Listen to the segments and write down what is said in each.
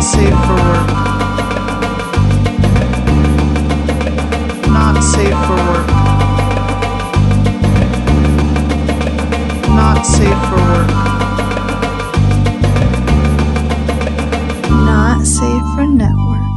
Not safe for work. Not safe for work. Not safe for work. Not safe for network.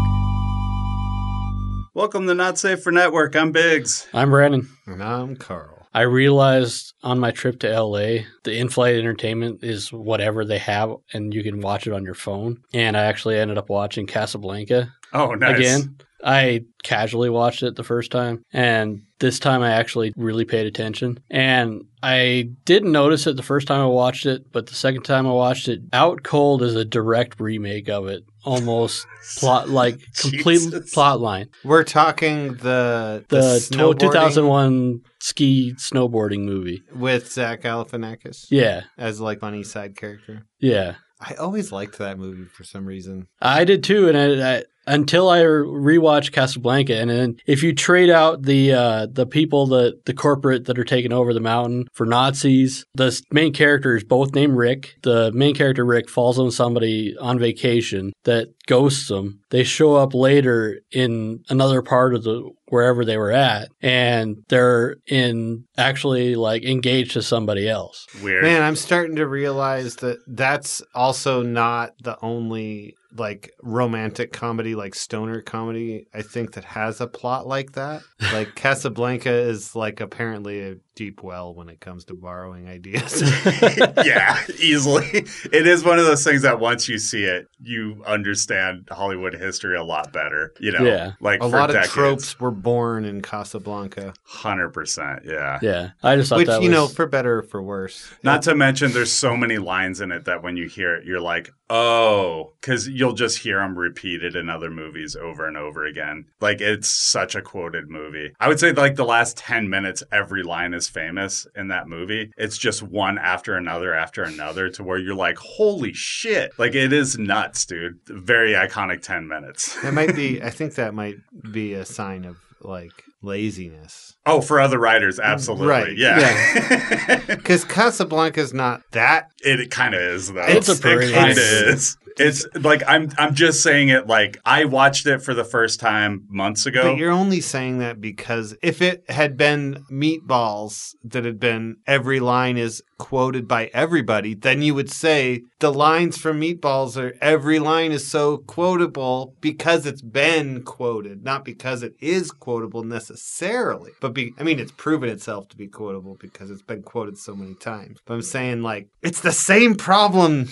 Welcome to Not Safe for Network. I'm Biggs. I'm Brandon. And I'm Carl. I realized on my trip to LA, the in flight entertainment is whatever they have, and you can watch it on your phone. And I actually ended up watching Casablanca Oh, nice. again. I casually watched it the first time, and this time I actually really paid attention. And I didn't notice it the first time I watched it, but the second time I watched it, Out Cold is a direct remake of it, almost plot like complete plot line. We're talking the The, to- snowboarding 2001 ski snowboarding movie. with Zach Galifianakis Yeah, as like funny side character. yeah. I always liked that movie for some reason. I did too, and I, I, until I rewatch Casablanca, and then if you trade out the uh, the people that the corporate that are taking over the mountain for Nazis, the main character is both named Rick. The main character Rick falls on somebody on vacation that ghosts them. They show up later in another part of the wherever they were at, and they're in actually like engaged to somebody else. Weird. Man, I'm starting to realize that that's also not the only like romantic comedy, like stoner comedy, I think that has a plot like that. Like Casablanca is like apparently a deep well when it comes to borrowing ideas. yeah, easily. It is one of those things that once you see it, you understand Hollywood history a lot better. You know, Yeah. like a for lot of tropes were born in Casablanca, Hundred percent. Yeah. Yeah, I just thought which that you was, know, for better or for worse. Not to mention, there's so many lines in it that when you hear it, you're like, oh, because you'll just hear them repeated in other movies over and over again. Like, it's such a quoted movie. I would say, like, the last 10 minutes, every line is famous in that movie. It's just one after another after another to where you're like, holy shit. Like, it is nuts, dude. Very iconic 10 minutes. That might be. I think that might be a sign of like laziness. Oh, for other writers, absolutely. Right, Yeah. Because Casablanca is not that. It kind of is though. It's a it pretty- kind of it's- is. It's like I'm I'm just saying it like I watched it for the first time months ago. But you're only saying that because if it had been meatballs that had been every line is quoted by everybody, then you would say the lines from meatballs are every line is so quotable because it's been quoted, not because it is quotable necessarily. But be, I mean, it's proven itself to be quotable because it's been quoted so many times. But I'm saying like it's the same problem.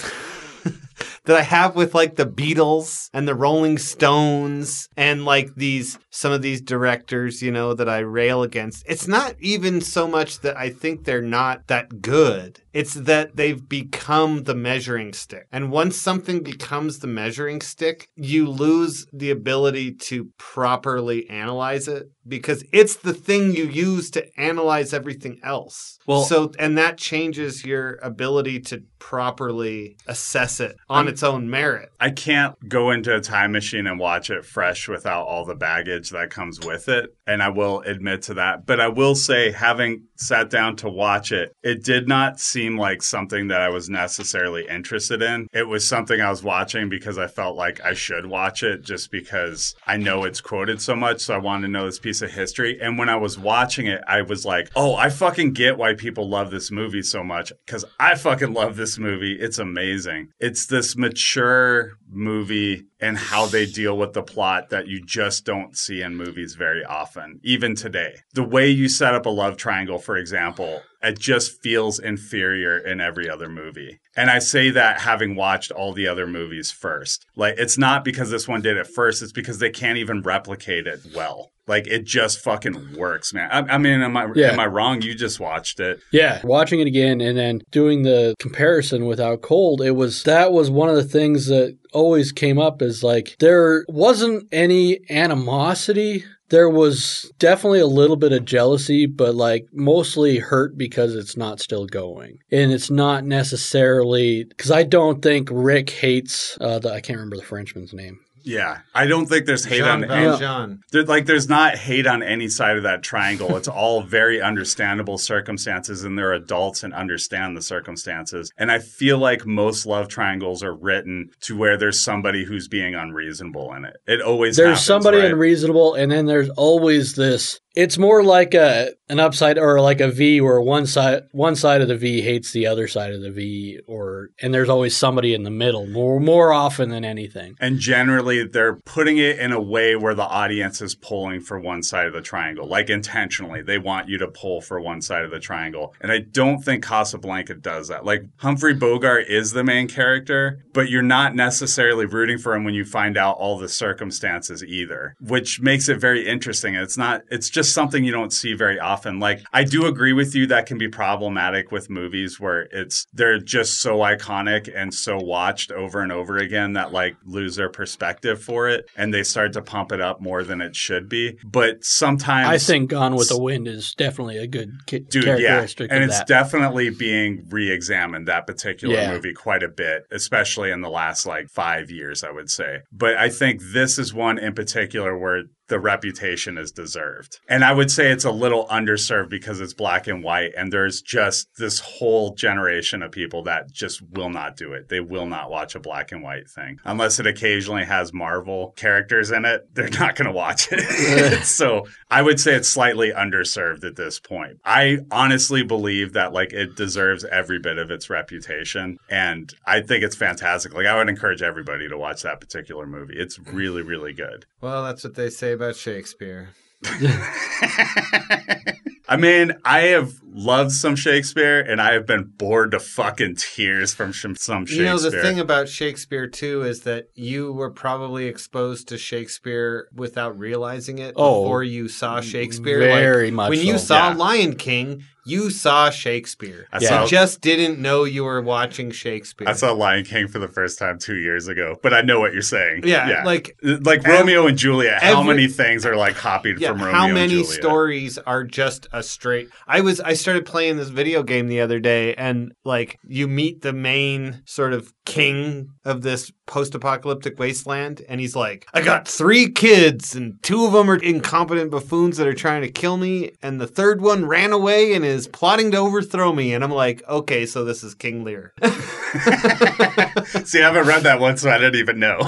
That I have with like the Beatles and the Rolling Stones and like these some of these directors, you know, that I rail against. It's not even so much that I think they're not that good. It's that they've become the measuring stick. And once something becomes the measuring stick, you lose the ability to properly analyze it because it's the thing you use to analyze everything else. Well- so and that changes your ability to properly assess it on its own merit. I can't go into a time machine and watch it fresh without all the baggage that comes with it. And I will admit to that. But I will say, having sat down to watch it, it did not seem like something that I was necessarily interested in. It was something I was watching because I felt like I should watch it just because I know it's quoted so much. So I wanted to know this piece of history. And when I was watching it, I was like, oh, I fucking get why people love this movie so much because I fucking love this movie. It's amazing. It's this mature movie and how they deal with the plot that you just don't see in movies very often, even today. The way you set up a love triangle, for example, it just feels inferior in every other movie. And I say that having watched all the other movies first. Like, it's not because this one did it first, it's because they can't even replicate it well. Like, it just fucking works, man. I, I mean, am I, Yeah. am I wrong? You just watched it. Yeah, watching it again and then doing the comparison with Out Cold, it was that was one of the things that always came up is like there wasn't any animosity. There was definitely a little bit of jealousy, but like mostly hurt because it's not still going. And it's not necessarily because I don't think Rick hates, uh, the, I can't remember the Frenchman's name. Yeah, I don't think there's hate Jean on Valjean. there, like there's not hate on any side of that triangle. It's all very understandable circumstances, and they're adults and understand the circumstances. And I feel like most love triangles are written to where there's somebody who's being unreasonable in it. It always There's happens, somebody right? unreasonable, and then there's always this. It's more like a an upside or like a V, where one side one side of the V hates the other side of the V, or and there's always somebody in the middle more more often than anything. And generally, they're putting it in a way where the audience is pulling for one side of the triangle, like intentionally. They want you to pull for one side of the triangle. And I don't think Casablanca does that. Like, Humphrey Bogart is the main character, but you're not necessarily rooting for him when you find out all the circumstances either, which makes it very interesting. It's not, it's just something you don't see very often. Like, I do agree with you that can be problematic with movies where it's, they're just so iconic and so watched over and over again that like lose their perspective for it and they start to pump it up more than it should be. But sometimes I think Gone with the Wind is definitely a good ki- Dude, yeah. And it's that. definitely being re examined, that particular Yeah. movie, quite a bit, especially in the last like five years, I would say. But I think this is one in particular where the reputation is deserved. And I would say it's a little underserved because it's black and white. And there's just this whole generation of people that just will not do it. They will not watch a black and white thing unless it occasionally has Marvel characters in it. They're not going to watch it. so I would say it's slightly underserved at this point. I honestly believe that like it deserves every bit of its reputation. And I think it's fantastic. Like I would encourage everybody to watch that particular movie. It's mm. really, really good. Well, that's what they say about Shakespeare. I mean, I have loved some Shakespeare and I have been bored to fucking tears from some Shakespeare. You know, the thing about Shakespeare, too, is that you were probably exposed to Shakespeare without realizing it Oh, before you saw Shakespeare. very like, much When you saw Yeah. Lion King, you saw Shakespeare. I Yeah. saw You just didn't know you were watching Shakespeare. I saw Lion King for the first time two years ago, but I know what you're saying. Yeah, like like ev- Romeo and Juliet. how every- many things are like copied yeah, from Romeo how and many Juliet? stories are just a straight I was I started playing this video game the other day and like you meet the main sort of king of this post-apocalyptic wasteland and he's like I got 3 kids and two of them are incompetent buffoons that are trying to kill me and the third one ran away and is plotting to overthrow me and I'm like okay so this is King Lear. See, I haven't read that one, so I didn't even know.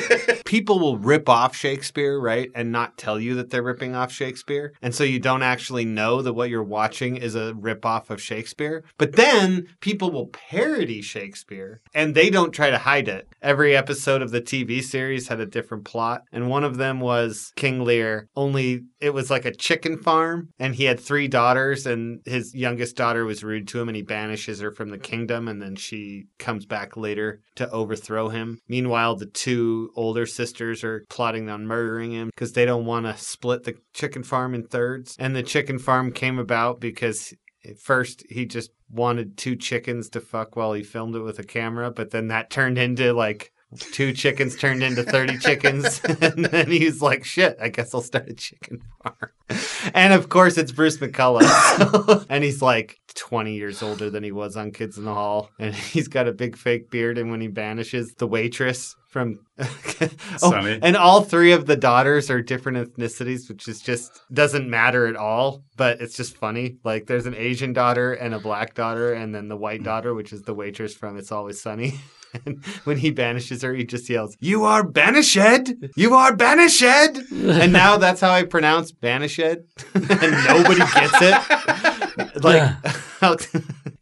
people will rip off Shakespeare, right? And not tell you that they're ripping off Shakespeare. And so you don't actually know that what you're watching is a rip off of Shakespeare. But then people will parody Shakespeare and they don't try to hide it. Every episode of the TV series had a different plot. And one of them was King Lear, only it was like a chicken farm and he had three daughters and his youngest daughter was rude to him and he banishes her from the kingdom and then she comes back later to overthrow him. Meanwhile, the two older sisters are plotting on murdering him because they don't want to split the chicken farm in thirds. And the chicken farm came about because at first he just wanted two chickens to fuck while he filmed it with a camera, but then that turned into like two chickens turned into 30 chickens. and then he's like, shit, I guess I'll start a chicken farm. And of course, it's Bruce McCulloch. and he's like 20 years older than he was on Kids in the Hall. And he's got a big fake beard. And when he banishes the waitress from. oh, Sunny. and all three of the daughters are different ethnicities, which is just doesn't matter at all. But it's just funny. Like there's an Asian daughter and a black daughter, and then the white hmm. daughter, which is the waitress from It's Always Sunny. And when he banishes her, he just yells, "You are banished! You are banished!" and now that's how I pronounce banished, and nobody gets it. Like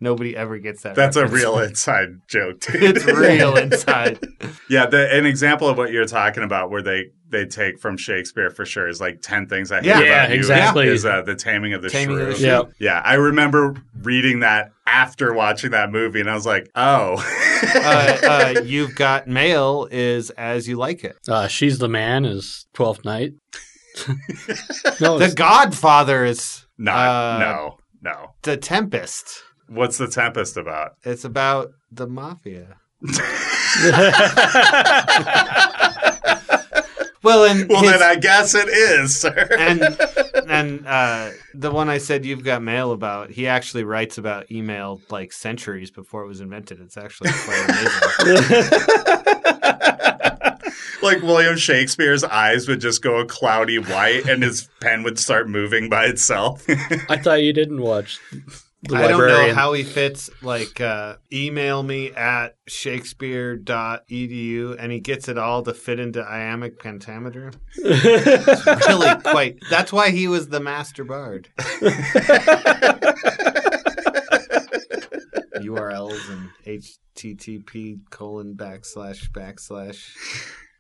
nobody ever gets that. That's a real inside joke, dude. It's real inside. Yeah, the, an example of what you're talking about, where they they take from Shakespeare for sure, is like ten things I hate Yeah. about Yeah, you. exactly. Is uh, the Taming of the Taming of Shrew? the Shrew. Yeah. Yeah, I remember reading that after watching that movie, and I was like, oh, uh, uh, you've got mail is as you like it. Uh, She's the Man is Twelfth Night. no, The Godfather is not Uh, no, no. the Tempest. What's the Tempest about? It's about the mafia. Well, and Well, his- then I guess it is, sir. and and uh, the one I said you've got mail about, he actually writes about email like centuries before it was invented. It's actually quite amazing. like William Shakespeare's eyes would just go a cloudy white and his pen would start moving by itself. I thought you didn't watch the I don't know how he fits. Like, uh, email me at shakespeare.edu and he gets it all to fit into iambic pentameter. really quite. That's why he was the master bard. URLs and HTTP colon backslash backslash.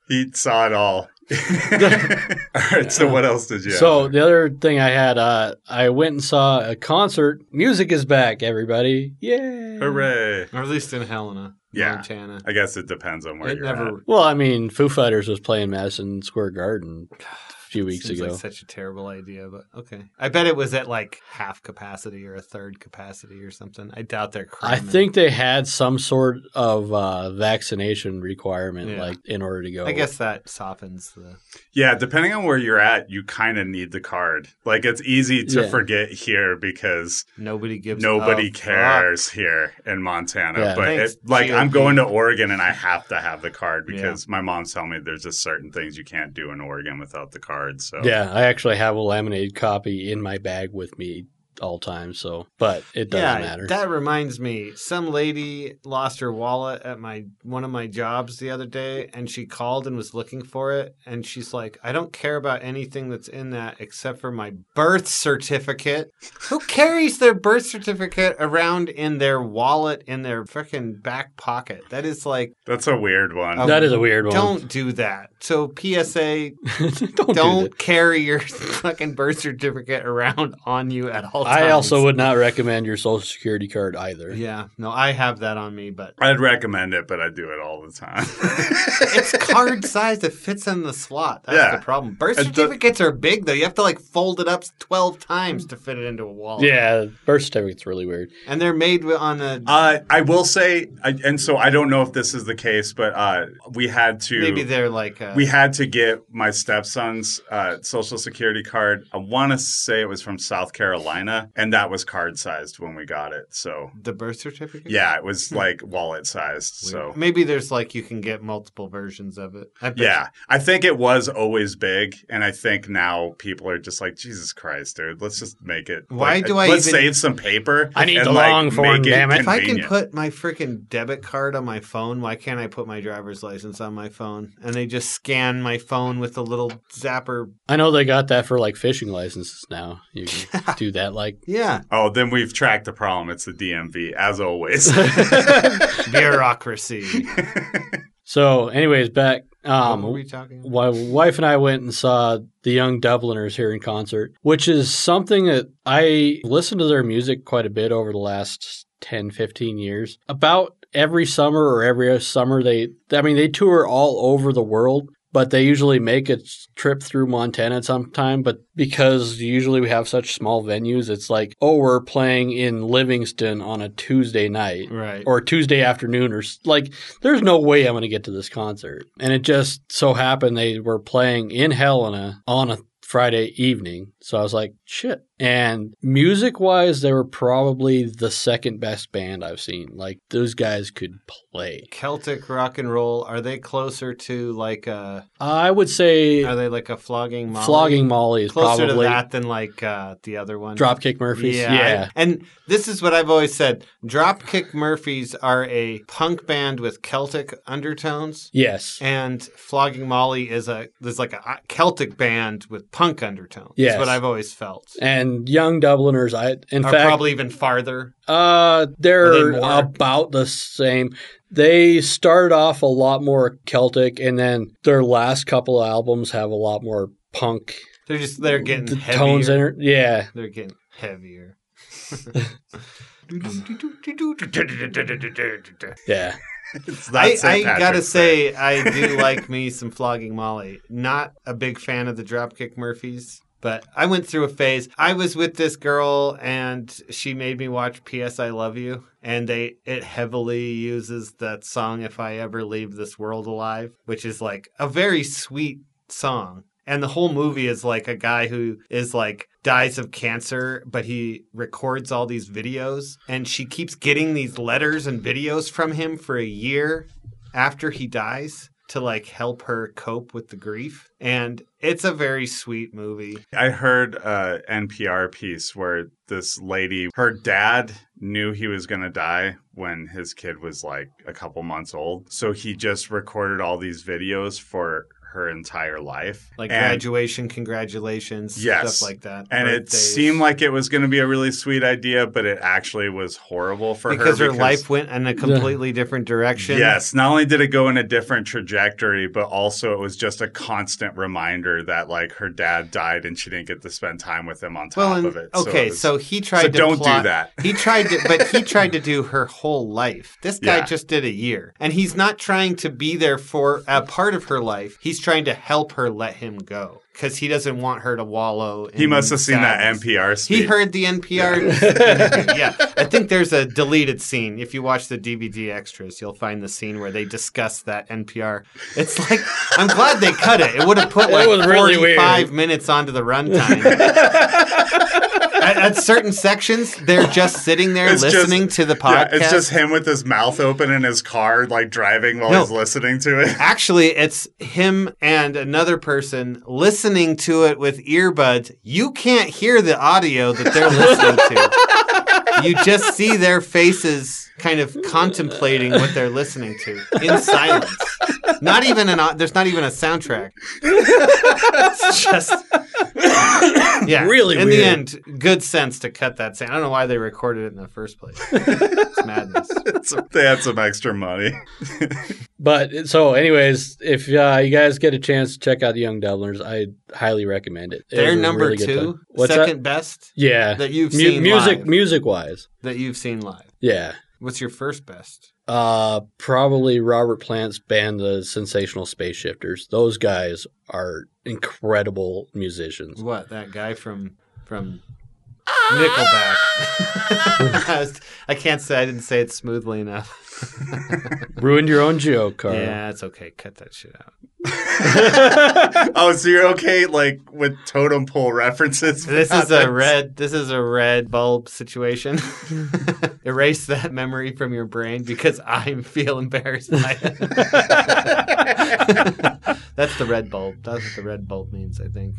He saw it all. all right, so what else did you have? So the other thing I had, uh, I went and saw a concert. Music is back, everybody! Yay! Hooray. Or at least in Helena, Yeah. Montana. I guess it depends on where It you're never at. Well, I mean, Foo Fighters was playing Madison Square Garden a few weeks Seems ago. like such a terrible idea, but okay. I bet it was at like half capacity or a third capacity or something. I doubt they're. I think they had some sort of uh, vaccination requirement, Yeah. like in order to go. I guess that softens the. Yeah, depending on where you're at, you kind of need the card. Like it's easy to Yeah. forget here because Nobody gives. nobody a fuck. cares here in Montana. Yeah. but Thanks, it, like I'm going to Oregon and I have to have the card Yeah. because my mom's telling me there's just certain things you can't do in Oregon without the card. So. Yeah, I actually have a laminated copy in my bag with me all time. So, but it doesn't yeah, matter. that reminds me. Some lady lost her wallet at my one of my jobs the other day, and she called and was looking for it. And she's like, "I don't care about anything that's in that except for my birth certificate." Who carries their birth certificate around in their wallet in their freaking back pocket? That is like, that's a weird one. Oh, that is a weird one. don't do that. So PSA, don't, do don't that. carry your fucking birth certificate around on you at all times. I also would not recommend your social security card either. Yeah, no, I have that on me, but I'd recommend it, but I do it all the time. it's card size. It fits in the slot. That's Yeah. the problem. Birth And the- certificates are big though. You have to like fold it up twelve times to fit it into a wallet. Yeah, birth certificate's really weird. and they're made on a. uh, I will say, I, and so I don't know if this is the case, but uh, we had to. maybe they're like. A, we had to get my stepson's uh, social security card. I want to say it was from South Carolina, and that was card sized when we got it. So the birth certificate. yeah, it was hmm. like wallet sized. So maybe there's like you can get multiple versions of it. I yeah, I think it was always big, and I think now people are just like, Jesus Christ, dude, let's just make it. Why like, do I Let's even- save some paper. I need and, the like, long form, make damn it. If I can put my freaking debit card on my phone, why can't I put my driver's license on my phone? And they just scan my phone with a little zapper. I know they got that for like fishing licenses now. You can do that like Yeah, Oh, then we've tracked the problem. It's the DMV, as always. bureaucracy. so. Anyways, back. Um, what were we talking? About? my wife and I went and saw the Young Dubliners here in concert, which is something that I listened to their music quite a bit over the last 10, 15 years. About every summer or every summer, they, I mean, they tour all over the world. But they usually make a trip through Montana sometime. But because usually we have such small venues, it's like, oh, we're playing in Livingston on a Tuesday night Right. or Tuesday afternoon or like there's no way I'm going to get to this concert. And it just so happened they were playing in Helena on a Friday evening. So I was like, shit. And music wise, they were probably the second best band I've seen. Like those guys could play. Celtic rock and roll. Are they closer to like a? I would say Are they like a flogging? Molly? Flogging Molly is Closer probably to that than like uh, the other one. Dropkick Murphys. Yeah. And this is what I've always said. Dropkick Murphys are a punk band with Celtic undertones. Yes. And Flogging Molly is a there's like a Celtic band with punk undertones. Yes. That's what I've always felt. And Young Dubliners, I in Are fact probably even farther. Uh, they're they about the same. They started off a lot more Celtic, and then their last couple of albums have a lot more punk They're just they're getting the heavier. tones in it. Yeah, They're getting heavier. yeah. It's I. I gotta Patrick's say, I do like me some flogging Molly. Not a big fan of the Dropkick Murphys, but I went through a phase. I was with this girl, and she made me watch "P.S. I Love You," and they it heavily uses that song "If I Ever Leave This World Alive," which is like a very sweet song. And the whole movie is like a guy who is like dies of cancer, but he records all these videos. And she keeps getting these letters and videos from him for a year after he dies. To like help her cope with the grief. And it's a very sweet movie. I heard uh, a NPR piece where this lady, her dad knew he was going to die when his kid was like a couple months old. So he just recorded all these videos for her entire life. Like And- graduation, congratulations, Yes. stuff like that. And it seemed like it was going to be a really sweet idea, but it actually was horrible for because her. Because her life went in a completely different direction. Yes, not only did it go in a different trajectory, but also it was just a constant reminder that like her dad died and she didn't get to spend time with him on top Well, and, of it. okay, it was- so he tried so to don't plot- do that. He tried to, but he tried to do her whole life. This guy Yeah. just did a year, and he's not trying to be there for a part of her life. He's trying to help her let him go because he doesn't want her to wallow. In he must have seen sadness. that NPR speech. He heard the NPR. interview. yeah, I think there's a deleted scene. If you watch the DVD extras, you'll find the scene where they discuss that NPR. It's like I'm glad they cut it. It would have put It like was really 45 weird. minutes onto the runtime. at, at certain sections, they're just sitting there It's just- listening to the Yeah, podcast. it's just him with his mouth open in his car, like driving while No. he's listening to it. Actually, it's him and another person listening to it with earbuds. You can't hear the audio that they're listening to. You just see their faces kind of contemplating what they're listening to in silence. Not even an there's not even a soundtrack. It's just Yeah. Really In the end, good sense to cut that sound. I don't know why they recorded it in the first place. It's madness. It's- they had some extra money. But so, anyways, if uh, you guys get a chance to check out the Young Dubliners, I highly recommend it. It They're was number really good two. What's second best? Yeah, that you've Mu- seen music, live. music wise. that you've seen live. Yeah, What's your first best? Uh, probably Robert Plant's band, the Sensational Space Shifters. Those guys are incredible musicians. What that guy from from Nickelback? I, was- I can't say I didn't say it smoothly enough. Ruined your own joke, Carl. Yeah, it's okay. Cut that shit out. oh, so you're okay, like with totem pole references? This is a red. This is a red bulb situation. Erase that memory from your brain because I feel embarrassed by it. That's the red bulb. That's what the red bulb means. I think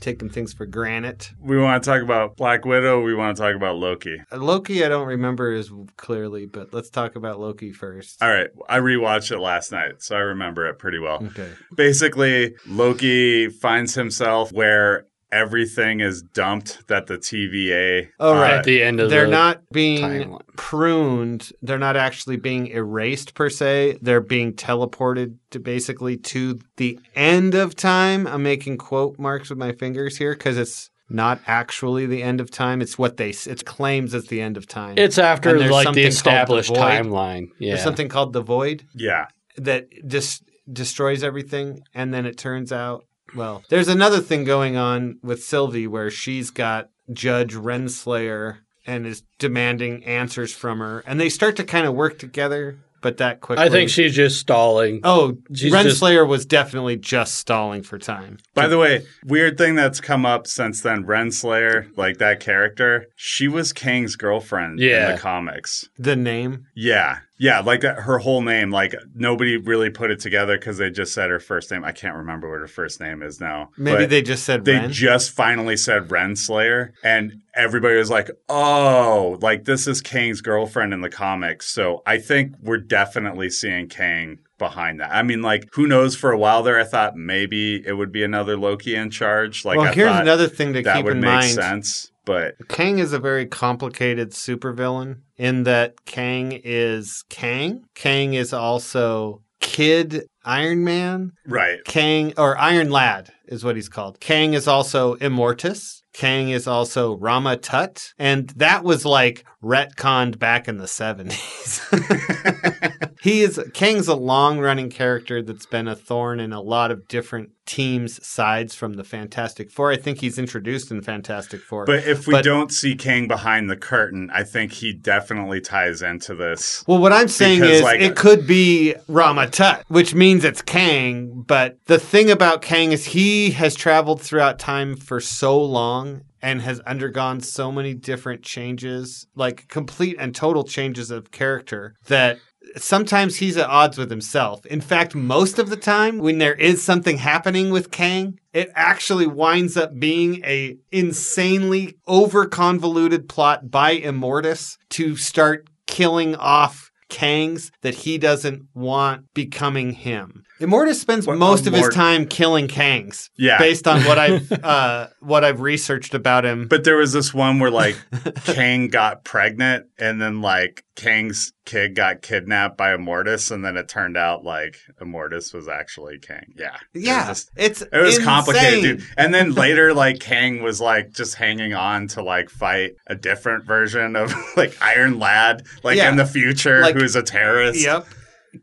taking things for granted. We want to talk about Black Widow. We want to talk about Loki. Uh, Loki, I don't remember as clearly, but let's talk about Loki first. All right, I rewatched it last night, so I remember it pretty well. Okay. Basically, Loki finds himself where everything is dumped that the TVA. Oh, uh, right. At the end of They're the not being timeline. pruned. They're not actually being erased per se. They're being teleported to basically to the end of time. I'm making quote marks with my fingers here because it's not actually the end of time. It's what they it claims it's the end of time. It's after like the called the established timeline. Yeah. There's something called the void Yeah, that just destroys everything, and then it turns out. Well, there's another thing going on with Sylvie where she's got Judge Renslayer and is demanding answers from her, and they start to kind of work together. But that quickly, I think she's just stalling. Oh, She's just- Renslayer was definitely just stalling for time. By the way, weird thing that's come up since then, Renslayer, like that character, she was Kang's girlfriend in the comics. The name, Yeah. Yeah, like that, her whole name, like nobody really put it together because they just said her first name. I can't remember what her first name is now. maybe they just said they Ren. just finally said Renslayer, and everybody was like, "Oh, like this is Kang's girlfriend in the comics." So I think we're definitely seeing Kang behind that. I mean, like, who knows? For a while there, I thought maybe it would be another Loki in charge. Like, well, I here's another thing to that keep would in make mind. sense, but Kang is a very complicated supervillain in that Kang is Kang. Kang is also Kid Iron Man. right. Kang or Iron Lad is what he's called. Kang is also Immortus. Kang is also Rama Tut. And that was like retconned back in the 70s. he is Kang's a long running character that's been a thorn in a lot of different teams' sides from the Fantastic Four. I think he's introduced in Fantastic Four. But if we But- don't see Kang behind the curtain, I think he definitely ties into this. Well, what I'm saying Because, is like- it could be Ramatut, which means it's Kang. But the thing about Kang is he has traveled throughout time for so long and has undergone so many different changes, like complete and total changes of character, that sometimes he's at odds with himself. In fact, most of the time when there is something happening with Kang, it actually winds up being a insanely over convoluted plot by Immortus to start killing off Kangs that he doesn't want becoming him. Immortus spends What- most of his time killing Kangs. Yeah. Based on what I've uh, what I've researched about him. But there was this one where like Kang got pregnant and then like Kang's kid got kidnapped by Immortus and then it turned out like Immortus was actually Kang. Yeah. It was yeah, just- it's It was complicated, dude. And then later, like Kang was like just hanging on to like fight a different version of like Iron Lad, like Yeah. in the future, Like- who's a terrorist. Yep.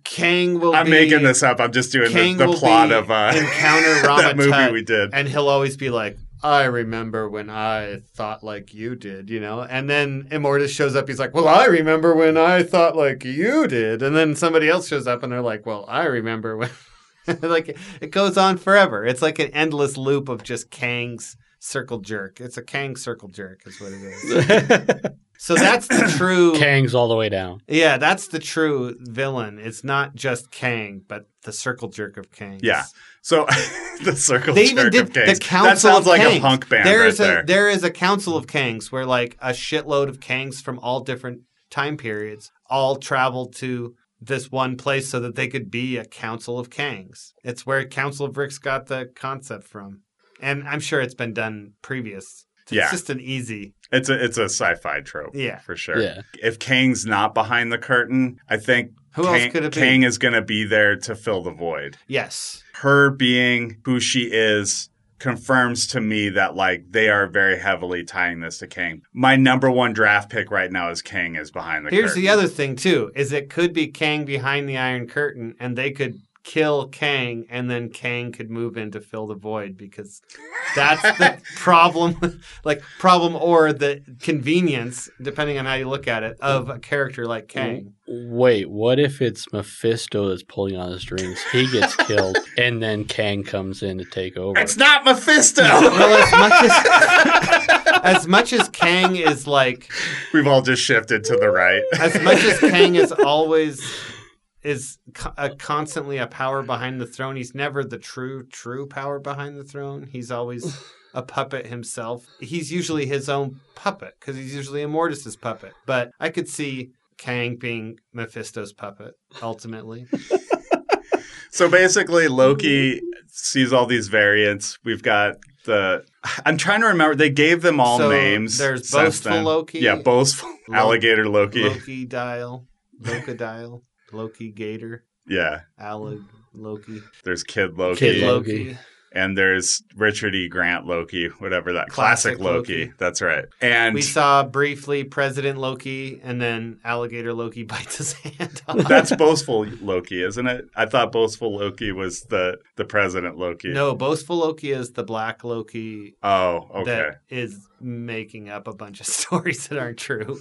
Kang will I'm be, making this up. I'm just doing Kang the, the will plot be of uh, Encounter Rama that movie Tut, we did. and he'll always be like, "I remember when I thought like you did," you know. And then Immortus shows up. He's like, "Well, I remember when I thought like you did." And then somebody else shows up, and they're like, "Well, I remember when." like it goes on forever. It's like an endless loop of just Kang's circle jerk. It's a Kang circle jerk, is what it is. so that's the true. Kang's all the way down. Yeah, that's the true villain. It's not just Kang, but the circle jerk of Kang. Yeah. So the circle They even jerk did of Kangs. the council. That sounds of like Kangs. a punk band There right is a there. there is a council of Kangs where like a shitload of Kangs from all different time periods all traveled to this one place so that they could be a council of Kangs. It's where Council of Ricks got the concept from, and I'm sure it's been done previous. It's Yeah. just an easy. It's a it's a sci-fi trope. Yeah. for sure. Yeah. If Kang's not behind the curtain, I think Who else could it be? Kang is going to be there to fill the void. Yes. Her being who she is confirms to me that like they are very heavily tying this to Kang. My number one draft pick right now is Kang is behind the Here's curtain. the other thing too: is it could be Kang behind the Iron Curtain, and they could kill Kang, and then Kang could move in to fill the void because that's the problem, like problem or the convenience, depending on how you look at it, of a character like Kang. Wait, what if it's Mephisto that's pulling on the strings? He gets killed, and then Kang comes in to take over. It's not Mephisto. Well, as much as as much as Kang is like We've all just shifted to the right. as much as Kang is always is co- a constantly a power behind the throne, he's never the true true power behind the throne. He's always a puppet himself. He's usually his own puppet because he's usually Immortus's puppet. But I could see Kang being Mephisto's puppet ultimately. So basically, Loki sees all these variants. We've got the. I'm trying to remember. They gave them all So names. there's since Boastful then. Loki. Yeah, boastful Lo- alligator Loki. Loki dial, Locadile, Loki Gator, Yeah, Allig Loki, there's Kid Loki, Kid Loki. Loki. and there's Richard E. Grant Loki, whatever that classic, Classic Loki. Loki. That's right. And We saw briefly President Loki, and then Alligator Loki bites his hand off. that's boastful Loki, isn't it? I thought boastful Loki was the the president Loki. no, Boastful Loki is the black Loki Oh, okay. that is making up a bunch of stories that aren't true,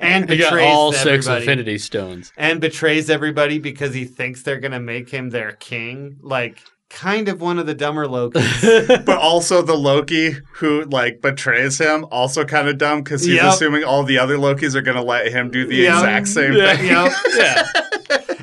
and He got betrays all six everybody. Infinity Stones. and betrays everybody because he thinks they're gonna make him their king. Like, kind of one of the dumber Lokis. but also the Loki who like betrays him, also kind of dumb because he's Yep. assuming all the other Lokis are going to let him do the Yep. exact same Yeah. thing. Yep. yeah.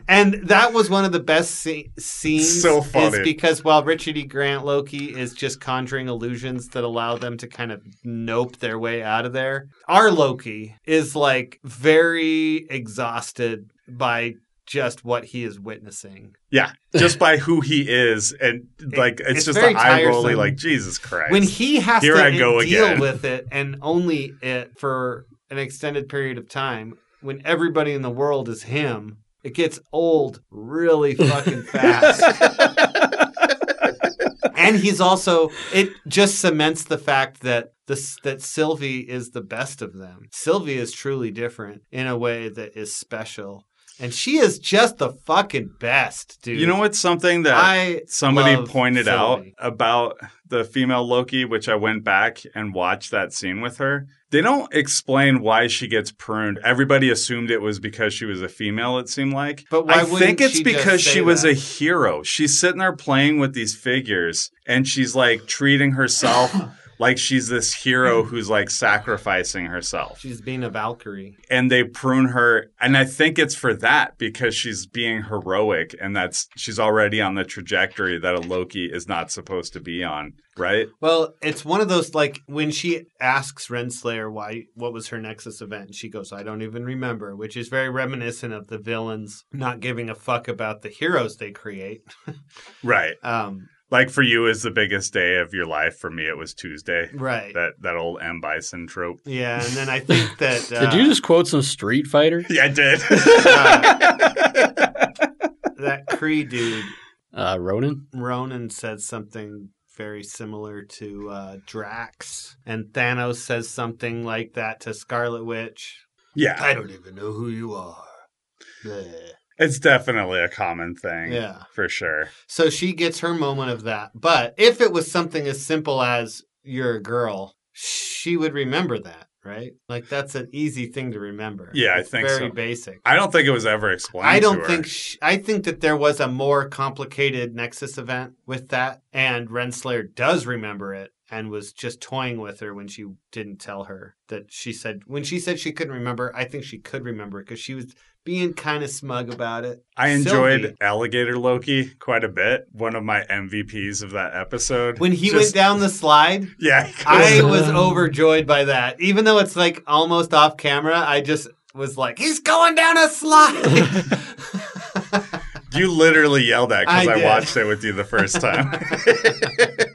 And that was one of the best sce- scenes. So funny. Is because while Richard E. Grant Loki is just conjuring illusions that allow them to kind of nope their way out of there, our Loki is like very exhausted by just what he is witnessing. Yeah, just by who he is, and like it's, it's just the eye tiresome. Like Jesus Christ. When he has Here to I go deal again. with it and only it for an extended period of time, when everybody in the world is him, it gets old really fucking fast. and he's also it just cements the fact that this that Sylvie is the best of them. Sylvie is truly different in a way that is special. And she is just the fucking best, dude. you know what's something that I somebody pointed out about the female Loki, which I went back and watched that scene with her. They don't explain why she gets pruned. Everybody assumed it was because she was a female, it seemed like. But why I think it's she because she was that? a hero. She's sitting there playing with these figures and she's like treating herself like she's this hero who's like sacrificing herself. She's being a Valkyrie. and they prune her and i think it's for that because she's being heroic and that's she's already on the trajectory that a loki is not supposed to be on right Well, it's one of those like when she asks Renslayer why what was her Nexus event, she goes, "I don't even remember," which is very reminiscent of the villains not giving a fuck about the heroes they create. right Um, like for you is the biggest day of your life for me it was tuesday right. that that old m bison trope yeah, and then I think that uh, Did you just quote some Street Fighter? yeah i did that Kree dude Uh, Ronan? Ronan said something very similar to uh, Drax, and Thanos says something like that to Scarlet Witch. yeah I don't even know who you are. Bleh. It's definitely a common thing Yeah. for sure So she gets her moment of that. But if it was something as simple as you're a girl, she would remember that, right? Like that's an easy thing to remember. Yeah, I think very so. basic. i don't think it was ever explained I don't think sh I think that there was a more complicated Nexus event with that, and Renslayer does remember it and was just toying with her when she didn't tell her that she said when she said she couldn't remember. I think she could remember because she was being kind of smug about it. I enjoyed Sylvie, Alligator Loki quite a bit. One of my MVPs of that episode. when he Just- went down the slide. Yeah, I was overjoyed by that. Even though it's like almost off camera, I just was like, he's going down a slide. you literally yelled at because I I, watched it with you the first time.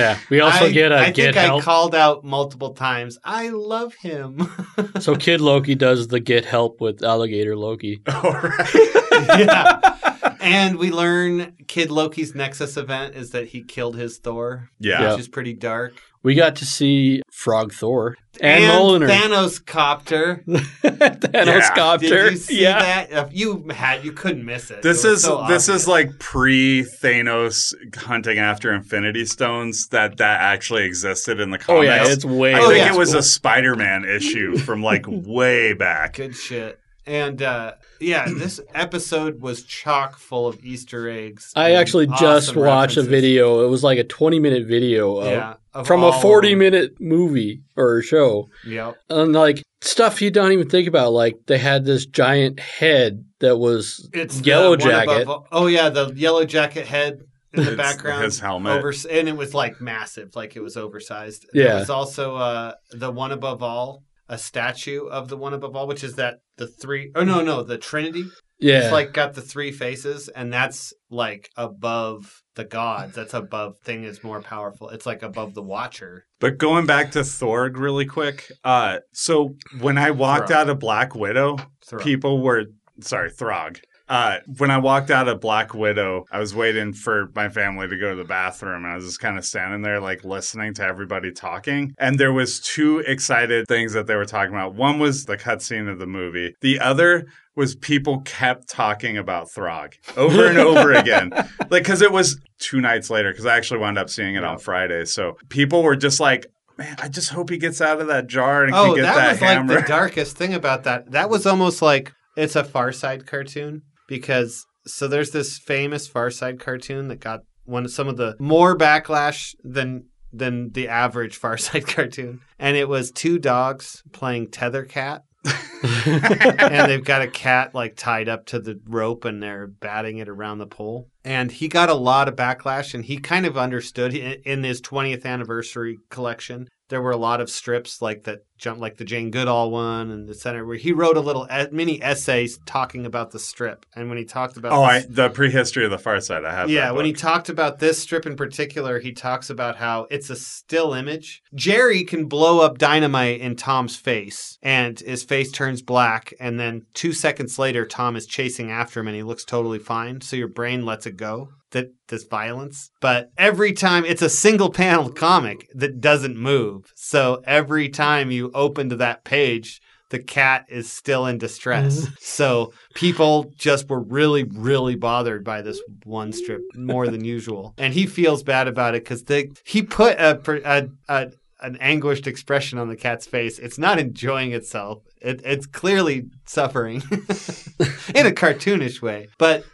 Yeah. We also I, get a I get think help. I called out multiple times. I love him. so Kid Loki does the get help with Alligator Loki. All right. yeah. And we learn Kid Loki's Nexus event is that he killed his Thor, Yeah. Yeah. which is pretty dark. We got to see Frog Thor and, and Mjolnir. Thanos copter. Thanos Yeah. copter. Did you see yeah. that? You had, you couldn't miss it. This It was is so this obvious. is like pre Thanos hunting after Infinity Stones that that actually existed in the comics. Oh comics. yeah, it's way. I Oh, think yeah. it was a Spider-Man issue from like way back. Good shit. And uh, yeah, this episode was chock full of Easter eggs. I actually just awesome watched a video. It was like a 20 minute video of, Yeah, of from a 40 minute movie or show. Yep. And like stuff you don't even think about. Like they had this giant head that was It's Yellow Jacket. above- oh yeah, the yellow jacket head in the It's background. his helmet. Over, and it was like massive, like it was oversized. There Yeah. was also uh, the one above all, a statue of the one above all, which is that the three. Oh no, no, the Trinity. yeah. It's like got the three faces, and that's like above the gods. That's above thing is more powerful. It's like above the Watcher. But going back to Thorg really quick, uh, so when I walked Throg. out of Black Widow, Throg. people were sorry, Throg. Uh, when I walked out of Black Widow, I was waiting for my family to go to the bathroom, and I was just kind of standing there, like listening to everybody talking. And there was two excited things that they were talking about. One was the cutscene of the movie. The other was people kept talking about Throg over and over again, like because it was two nights later. Because I actually wound up seeing it Yeah. on Friday, so people were just like. Man, I just hope he gets out of that jar and Oh, can get that, that, was hammer. like the darkest thing about that. That was almost like it's a Far Side cartoon because so there's this famous Far Side cartoon that got one some of the more backlash than than the average Far Side cartoon, and it was two dogs playing tether cat. and they've got a cat like tied up to the rope and they're batting it around the pole. And he got a lot of backlash and he kind of understood in, his 20th anniversary collection. There were a lot of strips like that jump like the Jane Goodall one and the center where he wrote a little mini essays talking about the strip. And when he talked about Oh, this- I, the prehistory of the Far Side. I have. yeah, that when he talked about this strip in particular, he talks about how it's a still image. Jerry can blow up dynamite in Tom's face, and his face turns black, and then two seconds later, Tom is chasing after him, and he looks totally fine. So your brain lets it go that this violence. But every time it's a single panel comic that doesn't move. So every time you open to that page, the cat is still in distress. Mm-hmm. so people just were really, really bothered by this one strip more than usual. And he feels bad about it because he put a, a, a an anguished expression on the cat's face. It's not enjoying itself. It, it's clearly suffering in a cartoonish way. But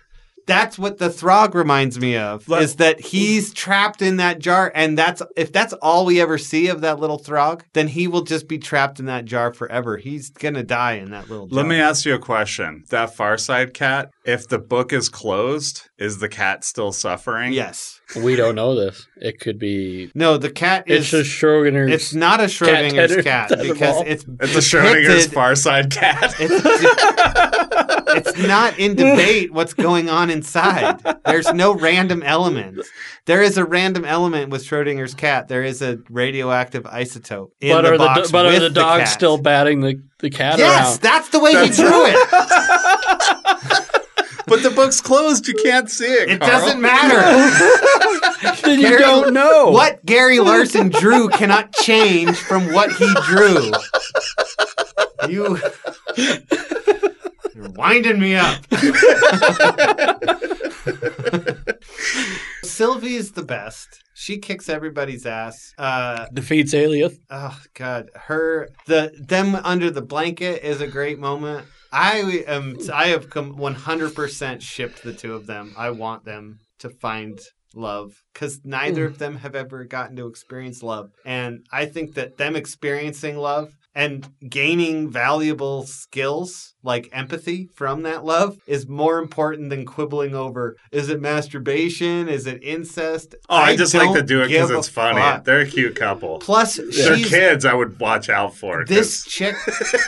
that's what the Throg reminds me of. Let- is that he's trapped in that jar, and that's if that's all we ever see of that little Throg, then he will just be trapped in that jar forever. He's gonna die in that little. jar. Let me ask you a question. That Far Side cat, if the book is closed, is the cat still suffering? Yes. We don't know this. It could be. No, the cat It's is. just Schrodinger's. It's not a Schrodinger's tenor cat because evolve. it's It's a Schrodinger's depicted- Far Side cat. It's, it's not in debate what's going on inside. There's no random element. There is a random element with Schrodinger's cat. There is a radioactive isotope in but the are the box but are the dogs cat. still batting the, the cat Yes, around? that's the way That's- he drew it. But the book's closed. You can't see it. It Carl. doesn't matter. then you Gary- don't know. What Gary Larson drew cannot change from what he drew. You. You're winding me up. Sylvie's the best. She kicks everybody's ass. Uh, defeats Alioth? oh God, her the them under the blanket is a great moment. I am. I have come 100% shipped the two of them. I want them to find love because neither hmm. of them have ever gotten to experience love, and I think that them experiencing love and gaining valuable skills like empathy from that love is more important than quibbling over is it masturbation is it incest Oh, I, just like to don't it because it's funny. fuck. They're a cute couple. plus They're kids. I would watch out for this chick